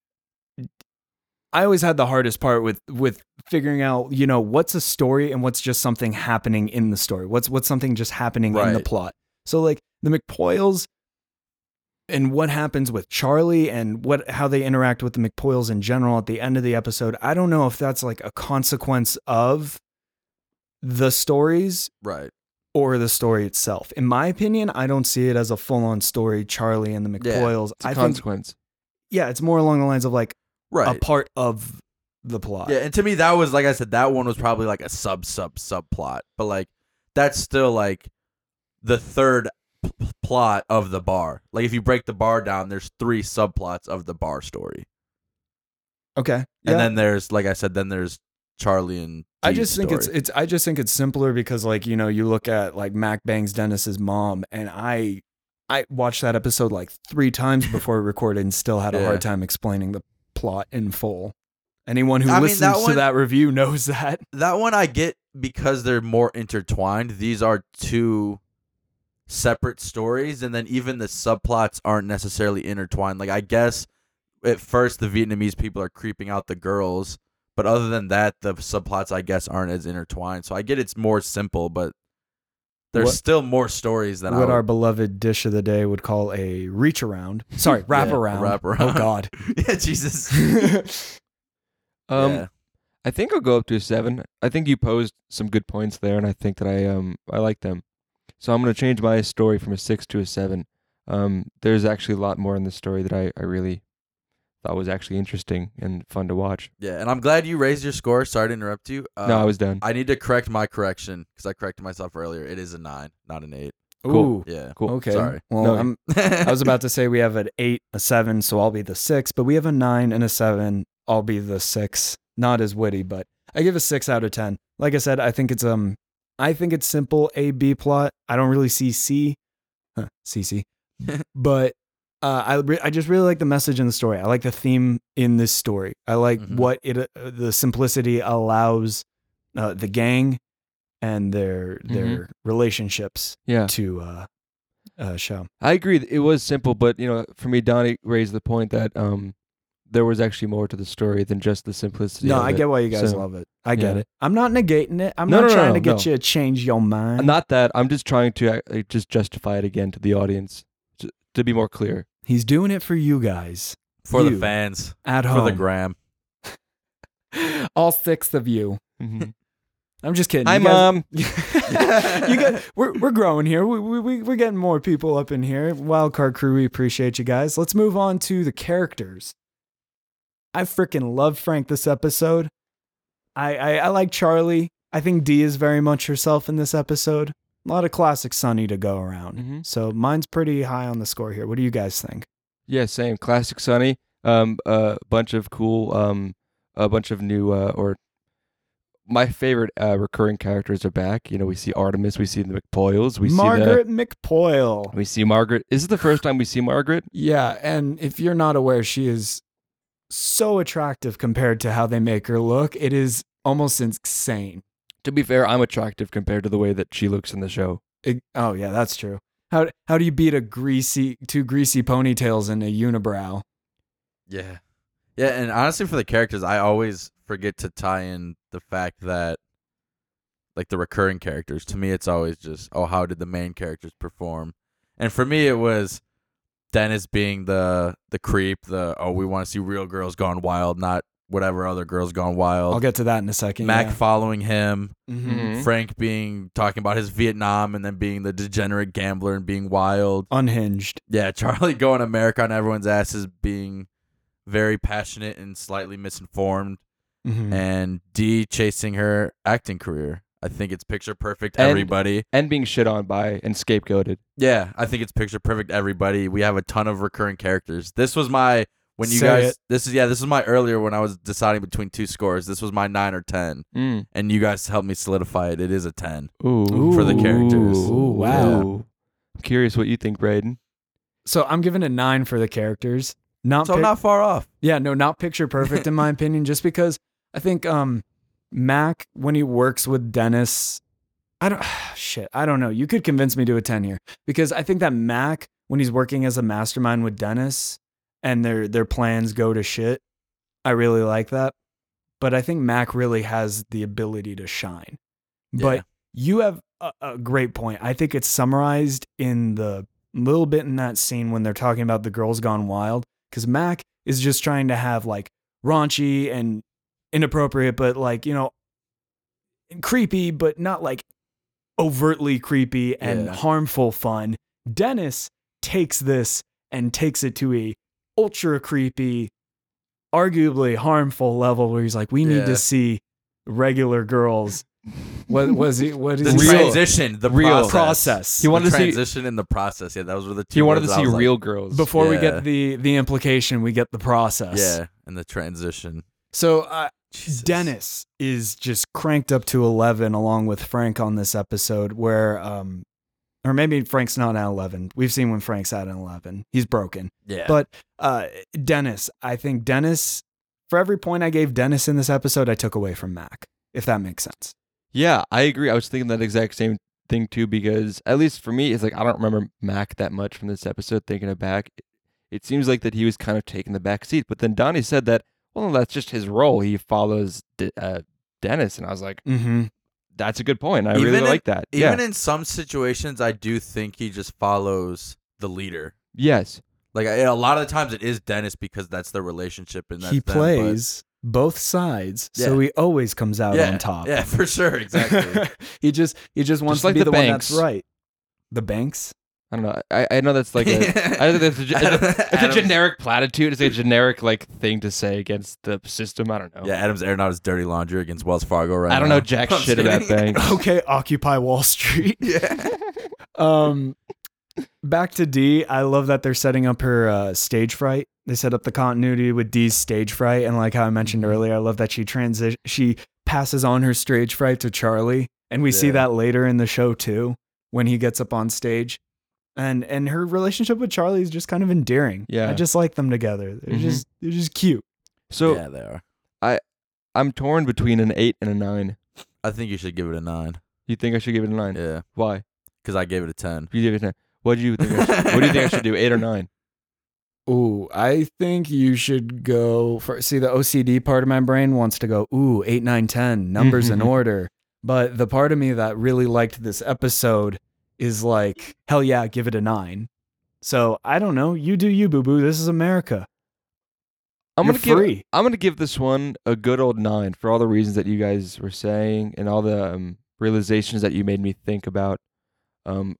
I always had the hardest part with with figuring out, you know, what's a story and what's just something happening in the story. What's what's something just happening in the plot. So like the McPoyles and what happens with Charlie and what how they interact with the McPoyles in general at the end of the episode. I don't know if that's like a consequence of the stories right. or the story itself. In my opinion, I don't see it as a full-on story Charlie and the Yeah, McPoyles. It's a I think consequence. yeah, it's more along the lines of like Right. a part of the plot. Yeah, and to me that was like I said, that one was probably like a sub sub subplot, but like that's still like the third p- plot of the bar. Like if you break the bar down, there's three subplots of the bar story, Okay. and Yeah. then there's like I said, then there's Charlie and. I just think it's story. it's I just think it's simpler because like you know you look at like Mac bangs Dennis's mom and I I watched that episode like three times before we recorded and still had a Yeah. hard time explaining the plot in full. Anyone who I mean, listens that to one- that review knows that. that one I get because they're more intertwined. These are two separate stories, and then even the subplots aren't necessarily intertwined. Like I guess at first the Vietnamese people are creeping out the girls, but other than that, the subplots I guess aren't as intertwined. So I get it's more simple, but there's What- still more stories than what our beloved dish of the day would call a reach around. Sorry, wrap Yeah, around. wrap Oh. God. yeah Jesus. Um, yeah. I think I'll go up to a seven. I think you posed some good points there, and I think that I um I like them. So I'm gonna change my story from a six to a seven. Um, there's actually a lot more in this story that I I really thought was actually interesting and fun to watch. yeah, and I'm glad you raised your score. Sorry to interrupt you. no, I Um, was done. I need to correct my correction because I corrected myself earlier. It is a nine, not an eight. Cool. Ooh. Yeah. Cool. Okay. Sorry. Well, No, I'm, I was about to say we have an eight, a seven, so I'll be the six, but we have a nine and a seven. I'll be the six. Not as witty, but I give a six out of ten. Like I said, I think it's um, I think it's simple A B plot. I don't really see C, huh, CC, but uh, I re- I just really like the message in the story. I like the theme in this story. I like Mhm. what it uh, the simplicity allows uh, the gang and their their relationships yeah, to uh, uh, show. I agree. It was simple, but you know, for me, Donnie raised the point that um there was actually more to the story than just the simplicity. No, of I it. get why you guys So, love it. I get yeah. it. I'm not negating it. I'm No, not no, no, trying no, to get no. you to change your mind. Not that I'm just trying to uh, just justify it again to the audience to, to be more clear. He's doing it for you guys For You. the fans. at For home. the gram. All six of you. Mhm. I'm just kidding. Hi, You guys- mom. you got, we're we're growing here. We, we we we're getting more people up in here. Wildcard crew, we appreciate you guys. Let's move on to the characters. I freaking love Frank this episode. I, I I like Charlie. I think Dee is very much herself in this episode. A lot of classic Sunny to go around. Mhm. So mine's pretty high on the score here. What do you guys think? Yeah, same. Classic Sunny. Um, a bunch of cool, um, a bunch of new, uh, or my favorite uh, recurring characters are back. You know, we see Artemis, we see the McPoyles, we Margaret see Margaret McPoyle. we see Margaret. Is it the first time we see Margaret? Yeah, and if you're not aware, she is so attractive compared to how they make her look. It is almost insane. To be fair, I'm attractive compared to the way that she looks in the show. It- oh yeah, that's true. How how do you beat a greasy two greasy ponytails and a unibrow? Yeah. Yeah, and honestly for the characters, I always forget to tie in the fact that like the recurring characters. To me it's always just, oh, how did the main characters perform? And for me it was Dennis being the the creep, the oh we want to see real girls gone wild, not whatever other girls gone wild. I'll get to that in a second. Mac yeah. following him, Mhm. Mhm. Frank being talking about his Vietnam and then being the degenerate gambler and being wild. unhinged. Yeah, Charlie going America on everyone's asses, being very passionate and slightly misinformed, Mhm. and Dee chasing her acting career. I think it's picture perfect. And- Everybody. and being shit on by and scapegoated. Yeah, I think it's picture perfect. Everybody. We have a ton of recurring characters. This was my when you Say guys. it. This is yeah. This is my earlier when I was deciding between two scores. This was my nine or ten, Mm. and you guys helped me solidify it. It is a ten. Ooh. For the characters. Ooh, wow. Ooh. I'm curious what you think, Braden. So I'm giving a nine for the characters. Not So pic- not far off. Yeah, no, not picture perfect in my opinion, just because I think um Mac when he works with Dennis, I don't shit, I don't know. You could convince me to a 10 here because I think that Mac when he's working as a mastermind with Dennis and their their plans go to shit, I really like that. But I think Mac really has the ability to shine. But you have a, a great point. I think it's summarized in the little bit in that scene when they're talking about the girls gone wild because Mac is just trying to have like raunchy and inappropriate, but like, you know, creepy, but not like overtly creepy and Yeah. harmful fun. Dennis takes this and takes it to a ultra creepy, arguably harmful level where he's like, we need Yeah. to see regular girls. What was he? What is The he transition, the Real. process. process? He wanted the to see- transition in the process. Yeah, that was were the two. He wanted to see was like, real girls. Before we get the the implication, we get the process. Yeah, and the transition. So uh, Jesus. Dennis is just cranked up to 11 along with Frank on this episode where um or maybe Frank's not at 11. We've seen when Frank's at an 11. He's broken. Yeah, But uh Dennis, I think Dennis for every point I gave Dennis in this episode I took away from Mac, if that makes sense. Yeah, I agree. I was thinking that exact same thing too because at least for me, it's like I don't remember Mac that much from this episode. Thinking it back, it seems like that he was kind of taking the back seat. But then Donnie said that, well, that's just his role. He follows De- uh, Dennis, and I was like, Mhm. that's a good point. I Even really in- like that. even yeah. in some situations, I do think he just follows the leader. yes. Like I, a lot of the times, it is Dennis because that's the relationship, and that's He them, but- plays both sides, so he always comes out yeah, on top. Yeah, for sure, exactly. he just he just wants like to be the the, one that's right. The banks? I don't know. I, I know that's like a, I know that's a, it's a, it's a generic platitude. It's a generic like thing to say against the system. I don't know. yeah, Adam's airing out his dirty laundry against Wells Fargo right I don't now. know jack I'm shit about kidding. banks. Okay, Occupy Wall Street. yeah, Um, back to Dee. I love that they're setting up her uh, stage fright. They set up the continuity with Dee's stage fright, and like how I mentioned Mm-hmm. earlier, I love that she transition. She passes on her stage fright to Charlie, and we see that later in the show too when he gets up on stage. And and her relationship with Charlie is just kind of endearing. Yeah. I just like them together. They're Mhm. just they're just cute. So yeah, they are. I I'm torn between an eight and a nine. I think you should give it a nine. You think I should give it a nine? Yeah, Why? because I gave it a ten. You give it a nine. What do you think? I should, what do you think I should do? Eight or nine? Ooh, I think you should go for see the OCD part of my brain wants to go, ooh, eight, nine, ten, numbers in Mhm. order. But the part of me that really liked this episode is like, hell yeah, give it a nine. So I don't know. You do you, boo boo. This is America. I'm You're gonna give. I'm gonna give this one a good old nine for all the reasons that you guys were saying and all the um, realizations that you made me think about. Um.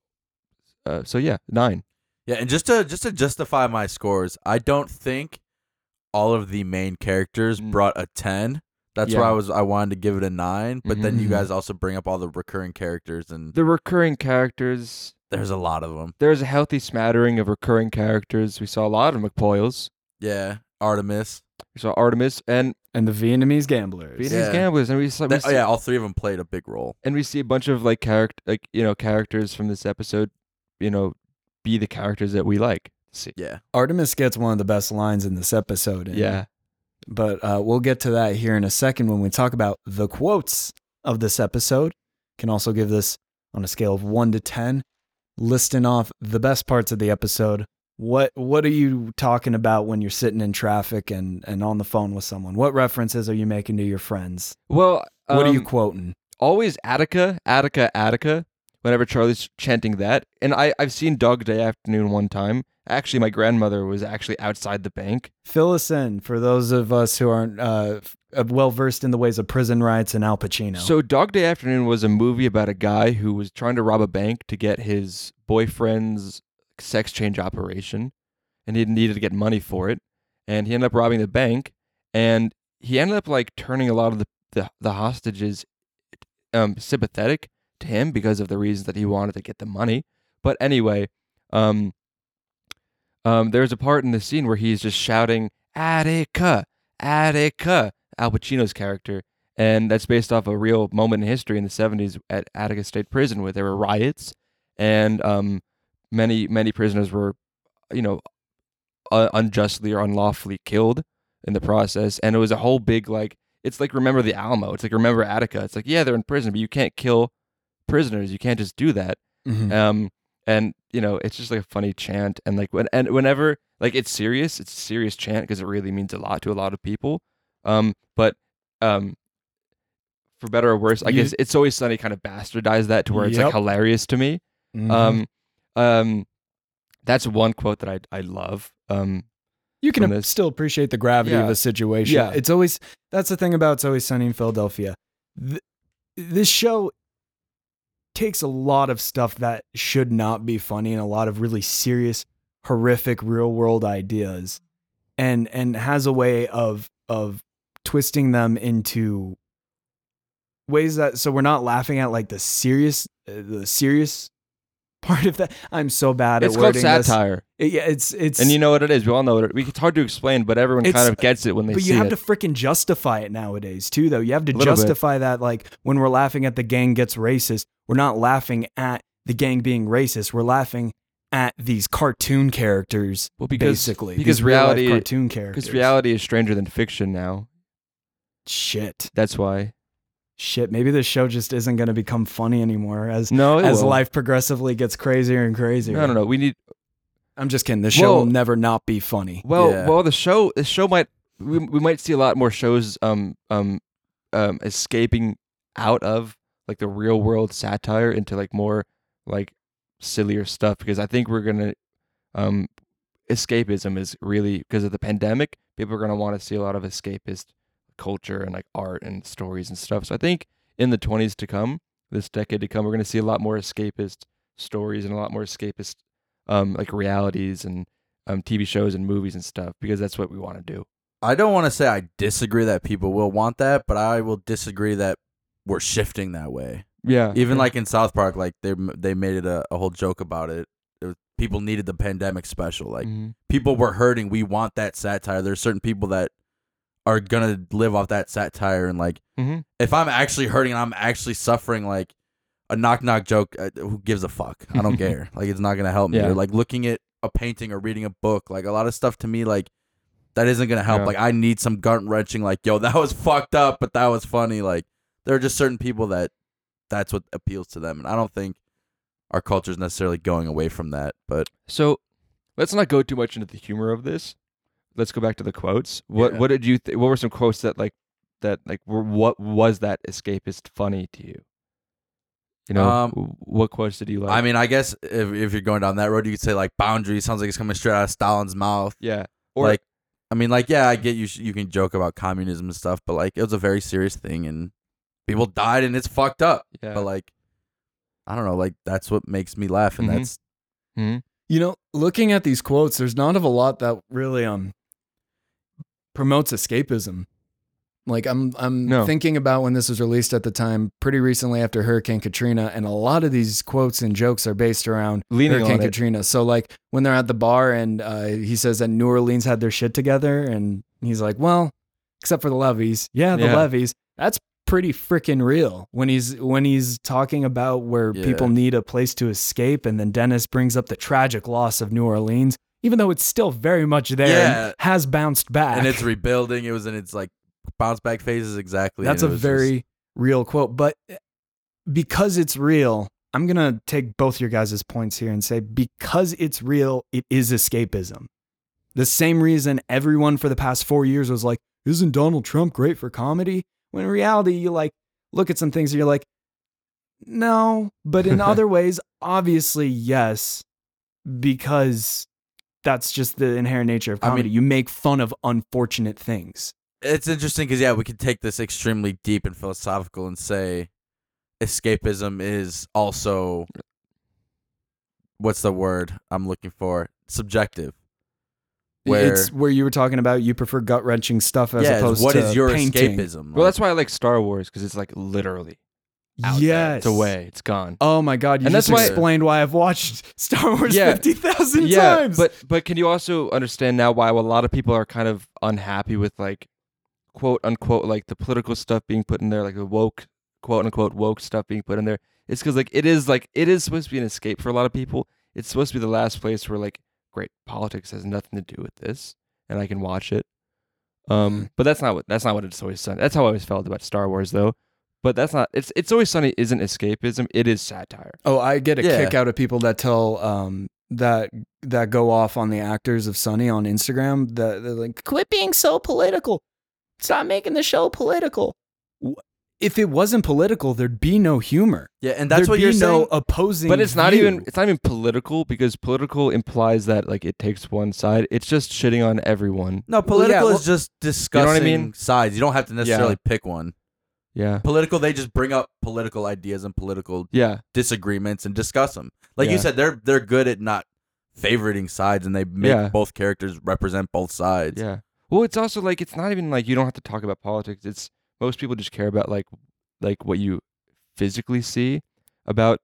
Uh, so yeah, nine. Yeah, and just to just to justify my scores, I don't think all of the main characters Mm. brought a ten. That's why I was I wanted to give it a nine. But then you Mhm. guys also bring up all the recurring characters, and The recurring characters. there's a lot of them. There's a healthy smattering of recurring characters. We saw a lot of McPoyles. Yeah, Artemis. We saw Artemis and And the Vietnamese gamblers. Vietnamese Yeah. gamblers, and we saw. We That- oh yeah, all three of them played a big role. and we see a bunch of like character like you know characters from this episode you know be the characters that we like see Yeah, Artemis gets one of the best lines in this episode. and- yeah But uh, we'll get to that here in a second when we talk about the quotes of this episode. Can also give this on a scale of one to ten, listing off the best parts of the episode. What what are you talking about when you're sitting in traffic and, and on the phone with someone? What references are you making to your friends? well What are you um, quoting? always attica attica attica whenever Charlie's chanting that. And I I've seen Dog Day Afternoon one time. Actually, my grandmother was actually outside the bank. Fill us in for those of us who aren't uh, well versed in the ways of prison riots and Al Pacino. So Dog Day Afternoon was a movie about a guy who was trying to rob a bank to get his boyfriend's sex change operation, and he needed to get money for it. And he ended up robbing the bank, and he ended up like turning a lot of the the, the hostages um, sympathetic to him because of the reasons that he wanted to get the money. But anyway, um, um, there's a part in the scene where he's just shouting "Attica, Attica," Al Pacino's character, and that's based off a real moment in history in the 70s at Attica State Prison where there were riots, and um, many many prisoners were, you know, unjustly or unlawfully killed in the process, and it was a whole big like it's like remember the Alamo, it's like remember Attica. It's like yeah they're in prison, but you can't kill prisoners, you can't just do that. Mhm. Um, and you know, it's just like a funny chant, and like when and whenever like it's serious, it's a serious chant because it really means a lot to a lot of people. Um, but um, for better or worse, I You- guess it's always sunny kind of bastardized that to where it's like hilarious to me. Mhm. Um, um, that's one quote that I I love. Um, you can still appreciate the gravity of the situation. Yeah. It's always that's the thing about it's always sunny in Philadelphia. Th- this show takes a lot of stuff that should not be funny and a lot of really serious, horrific, real world ideas, and and has a way of of twisting them into ways that so we're not laughing at like the serious uh, the serious part of that. I'm so bad it's at called wording this. satire, It- yeah, it's it's and you know what it is. We all know it. We, it's hard to explain, but everyone kind of gets it when they but you have it. to freaking justify it nowadays too though you have to little bit. justify that like when we're laughing at the gang gets racist we're not laughing at the gang being racist we're laughing at these cartoon characters Well, because- basically because reality- cartoon characters Because reality is stranger than fiction now. shit That's why. Shit maybe this show just isn't going to become funny anymore as No, as will. life progressively gets crazier and crazier No, no, no. We need. i'm just kidding The show Well- will never not be funny Well, Yeah. well, the show, the show might. We, we might see a lot more shows um um um escaping out of like the real world satire into like more like sillier stuff because I think we're gonna um escapism is really because of the pandemic people are gonna want to see a lot of escapist culture and like art and stories and stuff so I think in the 20s to come this decade to come we're gonna see a lot more escapist stories and a lot more escapist um like realities and um TV shows and movies and stuff because that's what we want to do I don't want to say I disagree that people will want that, but I will disagree that we're shifting that way. yeah Even yeah. like in South Park, like they they made it a, a whole joke about it. it was, people needed the pandemic special. Like Mhm. people were hurting. We want that satire. There's certain people that are gonna live off that satire, and like Mhm. if I'm actually hurting and I'm actually suffering, like a knock knock joke, uh, who gives a fuck? I don't care. Like it's not gonna help me. Yeah. Or like looking at a painting or reading a book, like a lot of stuff to me, like that isn't gonna help. Yeah. Like I need some gut wrenching. Like yo, that was fucked up, but that was funny. Like there are just certain people that that's what appeals to them, and I don't think our culture is necessarily going away from that. But So let's not go too much into the humor of this. Let's go back to the quotes. What Yeah. what did you th- what were some quotes that like that like were what was that escapist funny to you? You know, Um, what quotes did you like? I mean, I guess if if you're going down that road, you could say like boundary sounds like it's coming straight out of Stalin's mouth. yeah. Or like, I mean, like, yeah, I get you. sh- You can joke about communism and stuff, but like, it was a very serious thing, and people died, and it's fucked up. yeah. But like, I don't know, like that's what makes me laugh, and Mhm. that's Mhm. You know, looking at these quotes, there's not of a lot that really um promotes escapism. Like I'm I'm No. thinking about when this was released at the time, pretty recently after Hurricane Katrina, and a lot of these quotes and jokes are based around Leaning Hurricane on it. Katrina. So like when they're at the bar and uh, he says that New Orleans had their shit together, and he's like, well, except for the levees, yeah, the Yeah. levees. That's pretty freaking real when he's when he's talking about where Yeah. people need a place to escape and then Dennis brings up the tragic loss of New Orleans even though it's still very much there Yeah. has bounced back and it's rebuilding. It was in its like bounce back phases exactly. that's a very just- real quote but eh, because it's real I'm going to take both your guys' points here and say because it's real it is escapism the same reason everyone for the past 4 years was like isn't Donald Trump great for comedy when in reality you like look at some things and you're like no, but in other ways, obviously, yes, because that's just the inherent nature of I mean- comedy. you make fun of unfortunate things. It's interesting because yeah, we could take this extremely deep and philosophical and say escapism is also what's the word I'm looking for? Subjective. Where it's where you were talking about you prefer gut wrenching stuff as yeah, opposed what to is your painting. escapism? Well, that's why I like Star Wars because it's like literally out there. Yes, It's away. It's gone. Oh my god, you And just that's why- explained why I've watched Star Wars Yeah. fifty thousand yeah, times. but but can you also understand now why a lot of people are kind of unhappy with like quote unquote like the political stuff being put in there, like the woke quote unquote woke stuff being put in there? It's because like it is like it is supposed to be an escape for a lot of people. It's supposed to be the last place where like great politics has nothing to do with this, and I can watch it. Um, but that's not what that's not what it's always sunny. That's how I always felt about Star Wars though. But that's not it's it's always sunny isn't escapism. It is satire. Oh, I get a Yeah. kick out of people that tell um that that go off on the actors of Sunny on Instagram that they're like, "Quit being so political. Stop making the show political." If it wasn't political, there'd be no humor. yeah, and that's there'd what be you're no saying. opposing. but it's not view. even it's not even political because political implies that like it takes one side it's just shitting on everyone no, political well- is just discussing you know what I mean? sides. You don't have to necessarily pick one. Yeah Political, they just bring up political ideas and political yeah disagreements and discuss them. Like Yeah. you said, they're they're good at not favoriting sides, and they make Yeah. both characters represent both sides. yeah well it's also like it's not even like you don't have to talk about politics it's most people just care about like like what you physically see about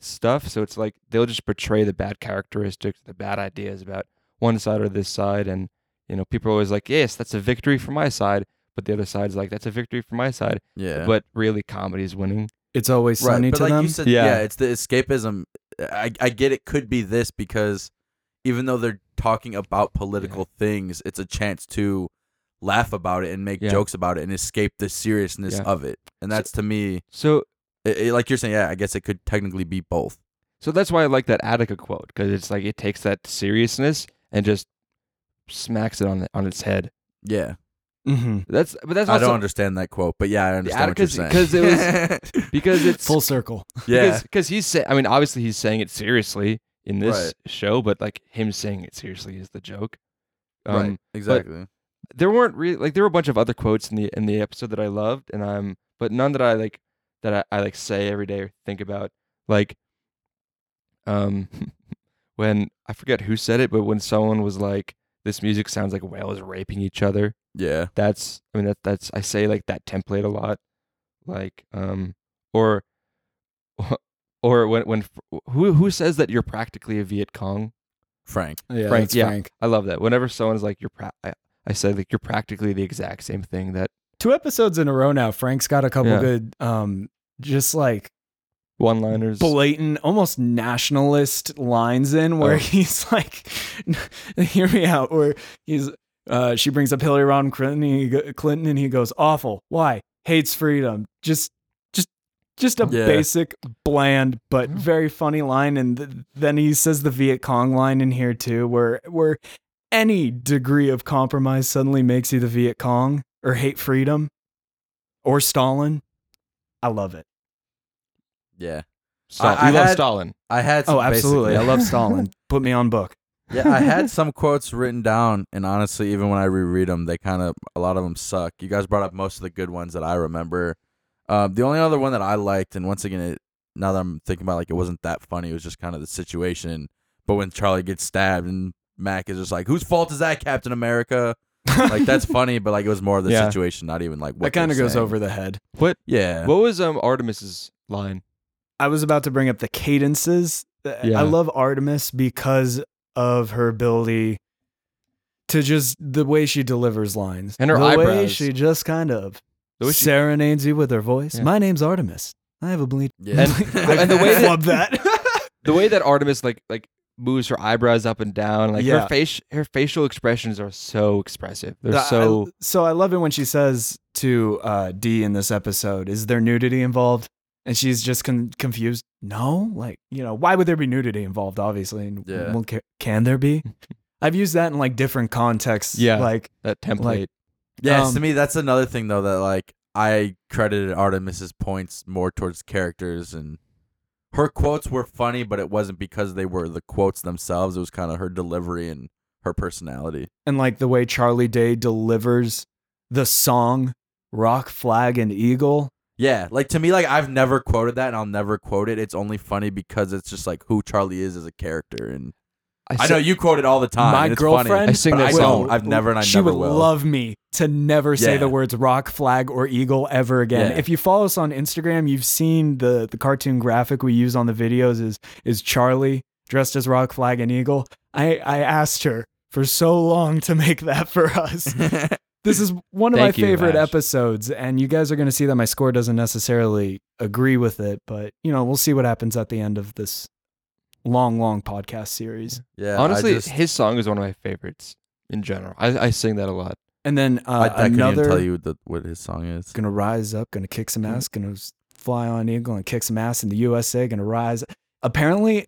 stuff so it's like they'll just portray the bad characteristics the bad ideas about one side or this side and you know people are always like yes that's a victory for my side but the other side's like that's a victory for my side yeah. but really comedy is winning It's always right, sunny but to like them. you said, Yeah. yeah. it's the escapism. I I get it could be this because even though they're talking about political things, it's a chance to laugh about it and make Yeah. jokes about it and escape the seriousness Yeah. of it. And that's to me, so it, it- like you're saying, yeah, I guess it could technically be both. So that's why I like that Attica quote because it's like it takes that seriousness and just smacks it on the, on its head. Yeah, Mhm. That's but that's I don't understand that quote, but yeah, I understand what you're saying. because it was because it's Full circle. yeah, because he's saying I mean obviously he's saying it seriously in this Right. show, but like him saying it seriously is the joke. Um, right, exactly. There weren't really like there were a bunch of other quotes in the in the episode that I loved, and I'm but none that I like that I, I like say every day or think about. Like, um, when I forget who said it, but when someone was like, "This music sounds like whales raping each other," yeah, that's I mean that that's I say like that template a lot, like um or or when when who who says that you're practically a Viet Cong? Frank. Yeah, Frank, yeah. Frank. I love that. Whenever someone's like you're pra- I, I say like you're practically the exact same thing that Two episodes in a row now. Frank's got a couple Yeah. good, um, just like one-liners. blatant, almost nationalist lines in where Oh. he's like, "Hear me out." Where he's, uh, she brings up Hillary Rodham Clinton, and Clinton, and he goes, "Awful. Why? Hates freedom. Just, just, just a Yeah. basic, bland but very funny line." And th- then he says the Viet Cong line in here too, where where any degree of compromise suddenly makes you the Viet Cong or hate freedom or Stalin. I love it. Yeah, Stal- I- I we love had- Stalin. I had. Some Oh, absolutely. I love Stalin. Put me on book. yeah, I had some quotes written down, and honestly, even when I reread them, they kind of a lot of them suck. You guys brought up most of the good ones that I remember. Um, the only other one that I liked, and once again, it, now that I'm thinking about, it, like it wasn't that funny. It was just kind of the situation. But when Charlie gets stabbed, and Mac is just like, "Whose fault is that, Captain America?" like that's funny, but like it was more of the Yeah. situation, not even like what that kind of they're goes saying. over the head. What Yeah, what was um Artemis's line? I was about to bring up the cadences. Uh, Yeah. I love Artemis because of her ability to just the way she delivers lines And her the way she just kind of The way she- serenades you with her voice. Yeah. My name's Artemis. I have a bleed. yeah. And- and the way that- love that. The way that Artemis like like moves her eyebrows up and down, like Yeah. her face her facial expressions are so expressive. They're I- so so I love it when she says to uh, Dee in this episode, "Is there nudity involved?" And she's just con- confused. No, like you know, why would there be nudity involved? Obviously, and Yeah. well, ca- can there be? I've used that in like different contexts. Yeah. like that template. Like- Yes, Um, to me that's another thing though that like I credited Artemis's points more towards characters and her quotes were funny, but it wasn't because they were the quotes themselves. It was kind of her delivery and her personality. And like the way Charlie Day delivers the song Rock, Flag, and Eagle. Yeah, like to me, like I've never quoted that, and I'll never quote it. It's only funny because it's just like who Charlie is as a character, and I, si- know you quote it all the time. My girlfriend, funny, I sing that song. I've never, and I she never would will. love me to never say Yeah. the words rock, flag, or eagle ever again. Yeah. If you follow us on Instagram, you've seen the the cartoon graphic we use on the videos is is Charlie dressed as rock, flag, and eagle. I I asked her for so long to make that for us. this is one of my favorite Ash. episodes, and you guys are going to see that my score doesn't necessarily agree with it, but you know we'll see what happens at the end of this long, long podcast series. yeah, Honestly, just, his song is one of my favorites in general. I, I sing that a lot. And then I, uh, I couldn't another even tell you the, what his song is. gonna rise up, gonna kick some ass, gonna fly on eagle and kick some ass in the USA, gonna rise. Apparently,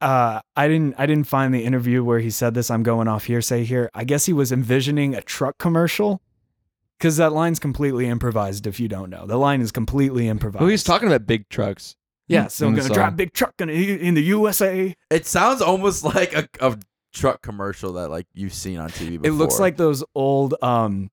uh, I didn't I didn't find the interview where he said this. I'm going off hearsay here. I guess he was envisioning a truck commercial. Because that line's completely improvised. If you don't know, the line is completely improvised. Well, he's talking about big trucks. Yeah, so I'm gonna drive song. big truck in, in the USA. It sounds almost like a, a truck commercial that like you've seen on TV. Before. It looks like those old um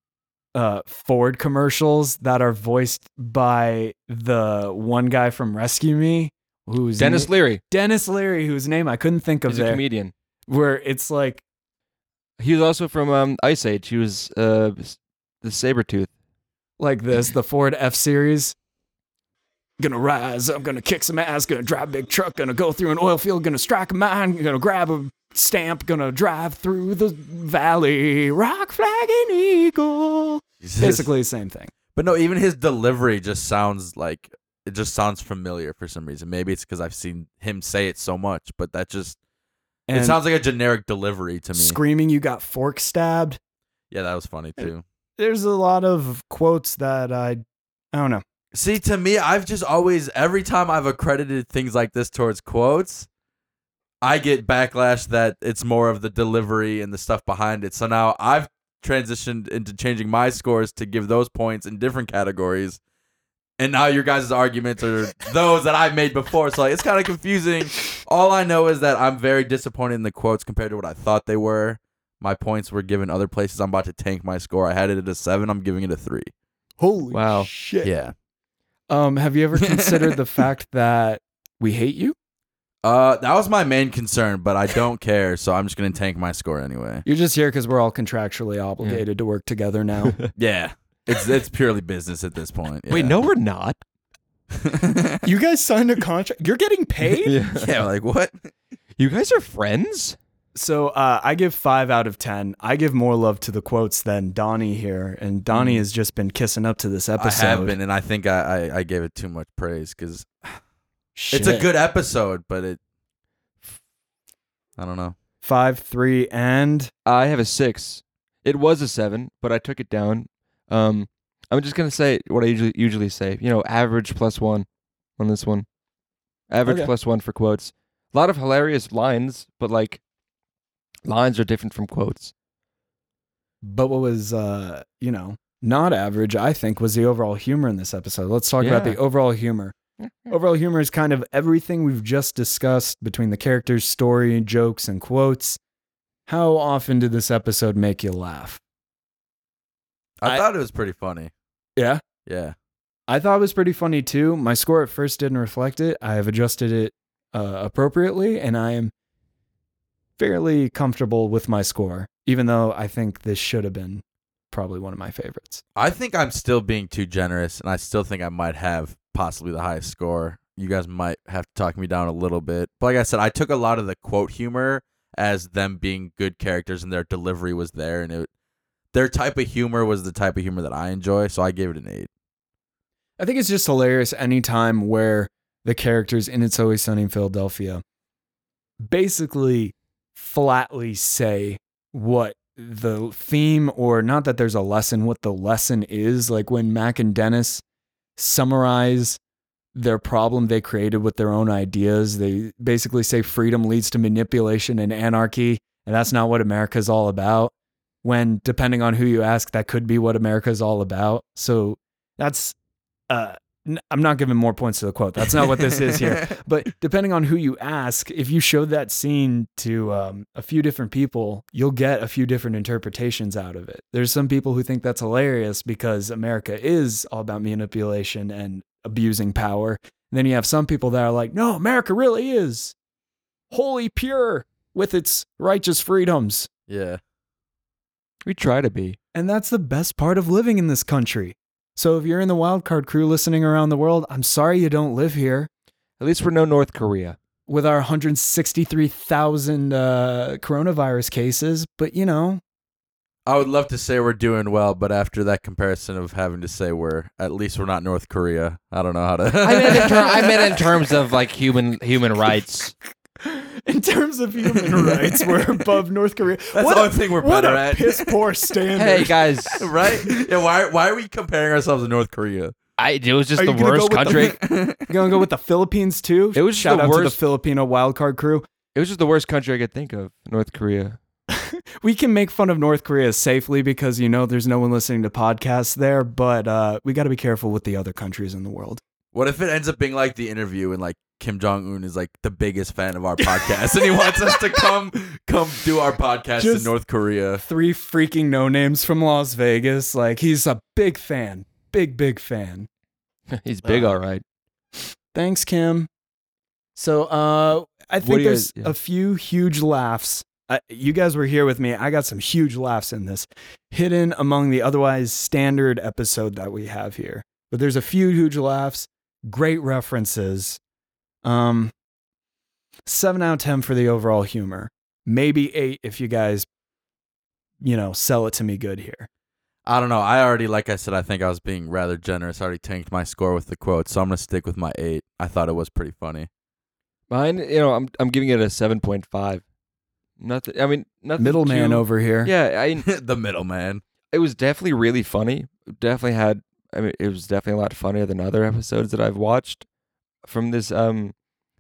uh Ford commercials that are voiced by the one guy from Rescue Me, who's Denis Leary. Denis Leary, whose name I couldn't think of He's a comedian. Where it's like He was also from um, Ice Age. He was uh, the saber tooth. like this, the Ford F series. Gonna rise, I'm gonna kick some ass, gonna drive a big truck, gonna go through an oil field, gonna strike a mine, gonna grab a stamp, gonna drive through the valley, rock flag and eagle. Jesus. Basically the same thing. But no, even his delivery just sounds like it just sounds familiar for some reason. Maybe it's because I've seen him say it so much, but that just And it sounds like a generic delivery to me. screaming you got fork stabbed. yeah, that was funny too. There's a lot of quotes that I I don't know. See, to me, I've just always every time I've accredited things like this towards quotes, I get backlash that it's more of the delivery and the stuff behind it. So now I've transitioned into changing my scores to give those points in different categories. And now your guys' arguments are those that I've made before. So like, it's kind of confusing. All I know is that I'm very disappointed in the quotes compared to what I thought they were. My points were given other places. I'm about to tank my score. I had it at a seven. I'm giving it a three. Holy Wow. shit. Yeah. Um, have you ever considered the fact that we hate you? Uh, that was my main concern, but I don't care, so I'm just gonna tank my score anyway. You're just here because we're all contractually obligated to work together now. Yeah, it's it's purely business at this point. Wait, no, we're not. you guys signed a contract. You're getting paid. yeah, like what? You guys are friends? So uh, I give five out of ten. I give more love to the quotes than Donnie here, and Donnie has just been kissing up to this episode. I have been, and I think I I, I gave it too much praise because it's a good episode, but it. I don't know. five, three, and I have a six. It was a seven, but I took it down. Um, I'm just gonna say what I usually usually say. You know, average plus one on this one. Average Okay. plus one for quotes. A lot of hilarious lines, but like lines are different from quotes. but what was uh, you know not average? I think was the overall humor in this episode. Let's talk about the overall humor. Overall humor is kind of everything we've just discussed between the characters, story, jokes, and quotes. How often did this episode make you laugh? I, I- thought it was pretty funny. Yeah. Yeah. I thought it was pretty funny too. My score at first didn't reflect it. I have adjusted it uh, appropriately, and I am fairly comfortable with my score, even though I think this should have been probably one of my favorites. I think I'm still being too generous, and I still think I might have possibly the highest score. You guys might have to talk me down a little bit. But like I said, I took a lot of the quote humor as them being good characters, and their delivery was there, and it, their type of humor was the type of humor that I enjoy. So I gave it an eight. I think it's just hilarious anytime where the characters in It's Always Sunny in Philadelphia basically flatly say what the theme or not that there's a lesson, what the lesson is. Like when Mac and Dennis summarize their problem they created with their own ideas, they basically say freedom leads to manipulation and anarchy, and that's not what America's all about. When, depending on who you ask, that could be what America is all about. So That's uh I'm not giving more points to the quote. That's not what this is here. But depending on who you ask, if you showed that scene to um, a few different people, you'll get a few different interpretations out of it. There's some people who think that's hilarious because America is all about manipulation and abusing power. And then you have some people that are like, no, America really is wholly pure with its righteous freedoms. Yeah. We try to be. And that's the best part of living in this country. So if you're in the wildcard crew listening around the world, I'm sorry you don't live here. At least we're no North Korea. with our 163,000 uh, coronavirus cases, but you know, I would love to say we're doing well, but after that comparison of having to say we're at least we're not North Korea, I don't know how to. I meant in, ter- I meant in terms of like human human rights. in terms of human rights, we're above North Korea. That's what the a- only thing we're what better a at. piss poor standard. Hey guys, right? Yeah. Why? Why are we comparing ourselves to North Korea? I it was just Are the you worst go country. The, you gonna go with the Philippines too? It was shout the out to the Filipino wildcard crew. It was just the worst country I could think of. North Korea. We can make fun of North Korea safely because you know there's no one listening to podcasts there, but uh, we got to be careful with the other countries in the world. What if it ends up being like the interview and like Kim Jong Un is like the biggest fan of our podcast and he wants us to come come do our podcast in North Korea? Three freaking no names from Las Vegas. Like he's a big fan, big big fan. He's big, Uh, all right. Thanks, Kim. So, uh, I think you there's guys- yeah. a few huge laughs. Uh, you guys were here with me. I got some huge laughs in this, hidden among the otherwise standard episode that we have here. But there's a few huge laughs, great references. Um, seven out of ten for the overall humor. Maybe eight if you guys, you know, sell it to me good here. I don't know. I already, like I said, I think I was being rather generous. I already tanked my score with the quote, so I'm gonna stick with my eight. I thought it was pretty funny. Mine, you know, I'm I'm giving it a seven point five. Nothing. I mean, nothing. Middleman too- over here. Yeah, I. the middleman. It was definitely really funny. Definitely had. I mean, it was definitely a lot funnier than other episodes that I've watched from this um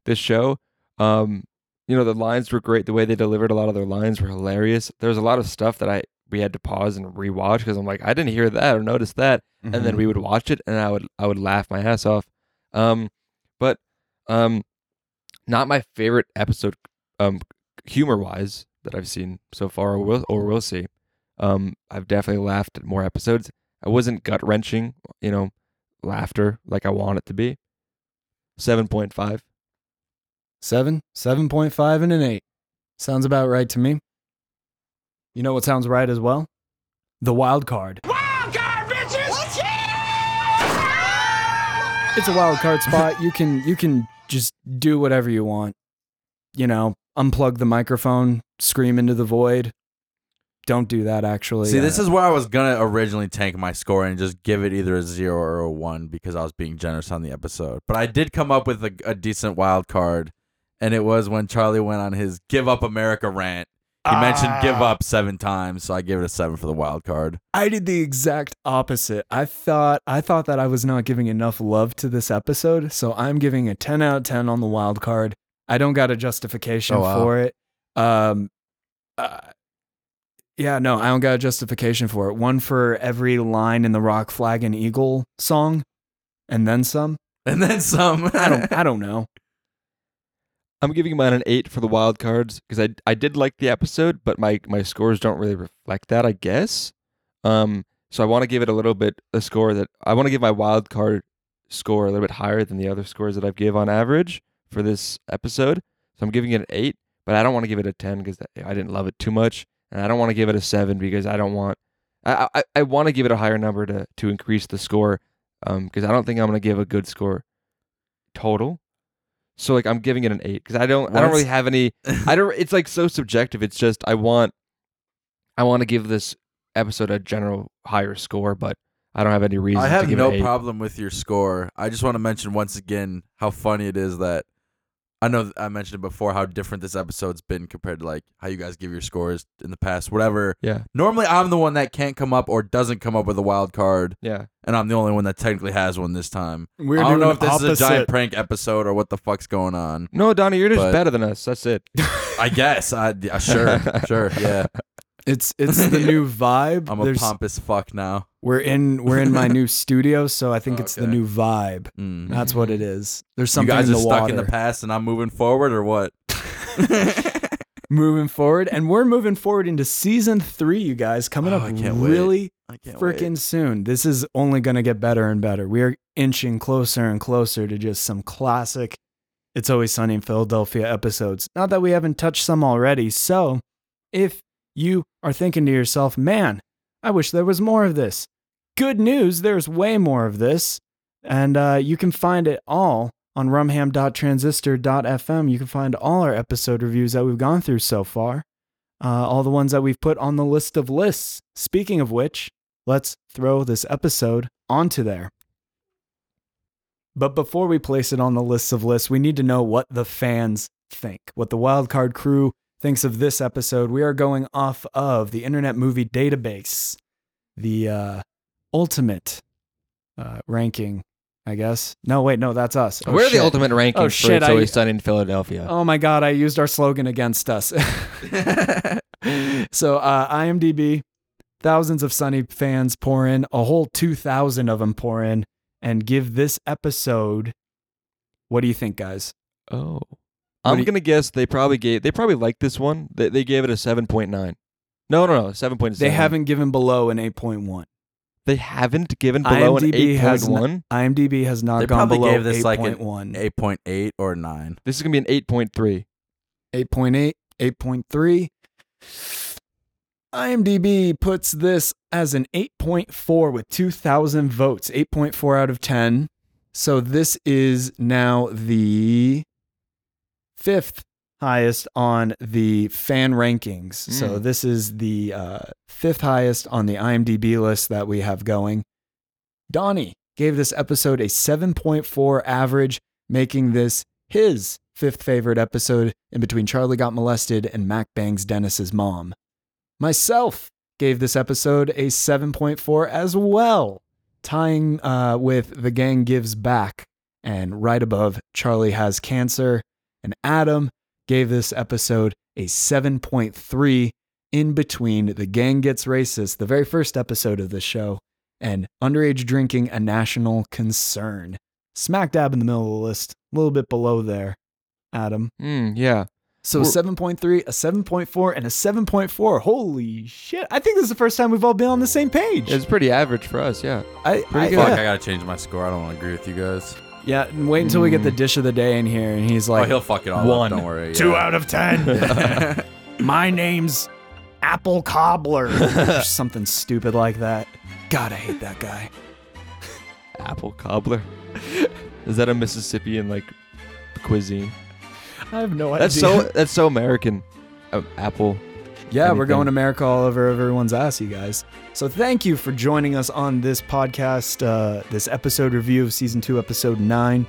this show. Um, you know, the lines were great. The way they delivered a lot of their lines were hilarious. There was a lot of stuff that I we had to pause and rewatch because I'm like, I didn't hear that or notice that. and Mm-hmm. then we would watch it and I would I would laugh my ass off. Um, but um, not my favorite episode, um, humor wise that I've seen so far or will or will see. Um, I've definitely laughed at more episodes. I wasn't gut wrenching, you know, laughter like I want it to be. Seven point five. Seven, 7.5, and an eight. Sounds about right to me. You know what sounds right as well? The wild card. Wild card, bitches! It's a wild card spot. You can you can just do whatever you want. You know, unplug the microphone, scream into the void. Don't do that actually. See, this Uh, is where I was gonna originally tank my score and just give it either a zero or a one because I was being generous on the episode. But I did come up with a, a decent wild card, and it was when Charlie went on his "Give Up America" rant. He mentioned "Give Ah. Up" seven times, so I gave it a seven for the wild card. I did the exact opposite. I thought I thought that I was not giving enough love to this episode, so I'm giving a 10 out of 10 on the wild card. I don't got a justification Oh, wow. for it. Um uh, yeah, no, I don't got a justification for it. One for every line in the Rock Flag and Eagle song and then some. And then some. I don't I don't know. I'm giving mine an eight for the wild cards because I I did like the episode, but my my scores don't really reflect that, I guess. Um, so I want to give it a little bit a score that I want to give my wild card score a little bit higher than the other scores that I've give on average for this episode. So I'm giving it an eight, but I don't want to give it a ten because I didn't love it too much, and I don't want to give it a seven because I don't want. I I, I want to give it a higher number to to increase the score, um, because I don't think I'm gonna give a good score total. So like I'm giving it an eight because I don't I don't really have any I don't it's like so subjective. It's just I want I want to give this episode a general higher score, but I don't have any reason I to have give no it an eight. problem with your score. I just want to mention once again how funny it is that I know I mentioned it before how different this episode's been compared to like how you guys give your scores in the past. Whatever. Yeah. Normally, I'm the one that can't come up or doesn't come up with a wild card, Yeah. and I'm the only one that technically has one this time. We're I don't know if this opposite. is a giant prank episode or what the fuck's going on. No, Donnie, you're just better than us. That's it. I guess. I yeah, sure, sure, yeah. It's it's the new vibe. I'm a There's- pompous fuck now. We're in we're in my new studio, so I think it's the Okay. new vibe. Mm. That's what it is. There's You something guys in are the stuck water. in the past and I'm moving forward or what? moving forward, and we're moving forward into season three, you guys, coming Oh, up I can't wait. really I can't freaking soon. This is only going to get better and better. We are inching closer and closer to just some classic It's Always Sunny in Philadelphia episodes. Not that we haven't touched some already. So, if you are thinking to yourself, man, I wish there was more of this, good news, there's way more of this. And uh, you can find it all on rumham.transistor.fm. You can find all our episode reviews that we've gone through so far, uh, all the ones that we've put on the list of lists. Speaking of which, let's throw this episode onto there. But before we place it on the list of lists, we need to know what the fans think, what the wildcard crew thinks of this episode. We are going off of the Internet Movie Database, the uh, ultimate uh, ranking, I guess. No, wait, no, that's us. Oh, We're shit. the ultimate ranking Oh, for shit, It's I- Always Sunny in Philadelphia. Oh my God, I used our slogan against us. so, uh, IMDb, thousands of Sunny fans pour in, a whole 2,000 of them pour in, and give this episode. What do you think, guys? Oh. I'm you- gonna guess they probably gave they probably liked this one. They, they gave it a seven point nine. No, no, no, seven point They haven't given below an 8.1. They haven't given below an IMDb eight has point n- one. IMDb has not They gone probably below gave this like an 8.1. 8.8 or 9. This is gonna be an eight point three. 8.8, 8.3. IMDb puts this as an 8.4 with 2,000 votes, 8.4 out of 10. So this is now the fifth highest on the fan rankings. So Mm. this is the uh, fifth highest on the IMDb list that we have going. Donnie gave this episode a 7.4 average, making this his fifth favorite episode in between Charlie Got Molested and Mac Bangs Dennis's mom. Myself gave this episode a 7.4 as well, tying uh, with The Gang Gives Back and right above Charlie Has Cancer. And Adam gave this episode a 7.3 in between The Gang Gets Racist, the very first episode of the show, and Underage Drinking a National Concern. Smack dab in the middle of the list, a little bit below there, Adam. Mm, yeah. So We're- 7.3, a 7.4, and a 7.4. Holy shit. I think this is the first time we've all been on the same page. It's pretty average for us, yeah. I, pretty I- good. Fuck, yeah. I gotta change my score. I don't want to agree with you guys. Yeah, and wait until we get the dish of the day in here, and he's like, oh, he'll fuck it all one, up. Don't worry. two yeah. out of 10. My name's Apple Cobbler. or something stupid like that. God, I hate that guy. Apple cobbler. Is that a Mississippian like cuisine? I have no That's idea. so that's so American. Uh, apple. Yeah, we're anything. going America all over everyone's ass, you guys. So thank you for joining us on this podcast, uh, this episode review of season two, episode nine.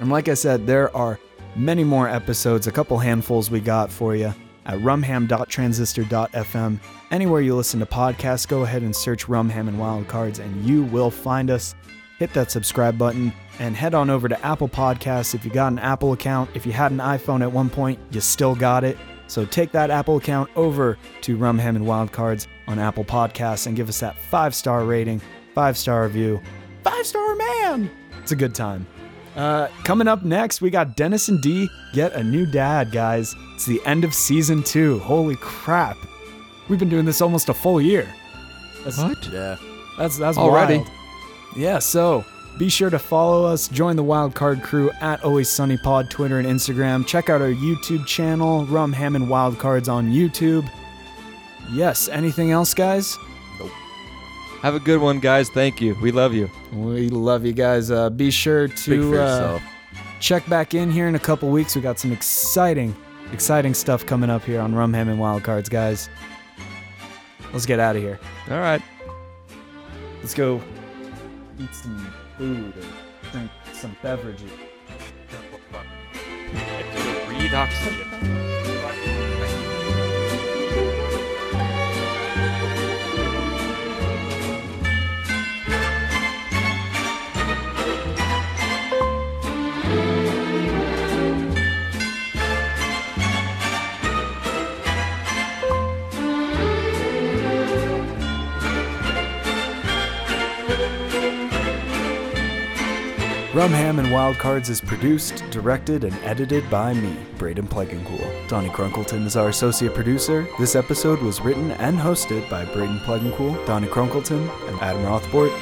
And like I said, there are many more episodes, a couple handfuls we got for you at rumham.transistor.fm. Anywhere you listen to podcasts, go ahead and search Rumham and Wildcards, and you will find us. Hit that subscribe button and head on over to Apple Podcasts. If you got an Apple account, if you had an iPhone at one point, you still got it. So take that Apple account over to Rum Rumham and Wildcards on Apple Podcasts and give us that five star rating, five star review. Five star man! It's a good time. Uh, coming up next, we got Dennis and Dee get a new dad, guys. It's the end of season two. Holy crap. We've been doing this almost a full year. That's, What? Yeah. that's that's Already? wild. Yeah, so be sure to follow us, join the Wildcard crew at Always Sunny Pod, Twitter and Instagram. Check out our YouTube channel, Rum Ham and Wildcards on YouTube. Yes, anything else, guys? Nope. Have a good one, guys. Thank you. We love you. We love you guys. Uh, be sure to uh, check back in here in a couple weeks. We got some exciting, exciting stuff coming up here on Rum Ham and Wildcards, guys. Let's get out of here. All right. Let's go eat some food or drink some beverages. Breathe oxygen. Rumham and Wild Cards is produced, directed, and edited by me, Braden Plegancool. Donnie Crunkleton is our associate producer. This episode was written and hosted by Braden Plegancool, Donnie Crunkleton, and Adam Rothbort.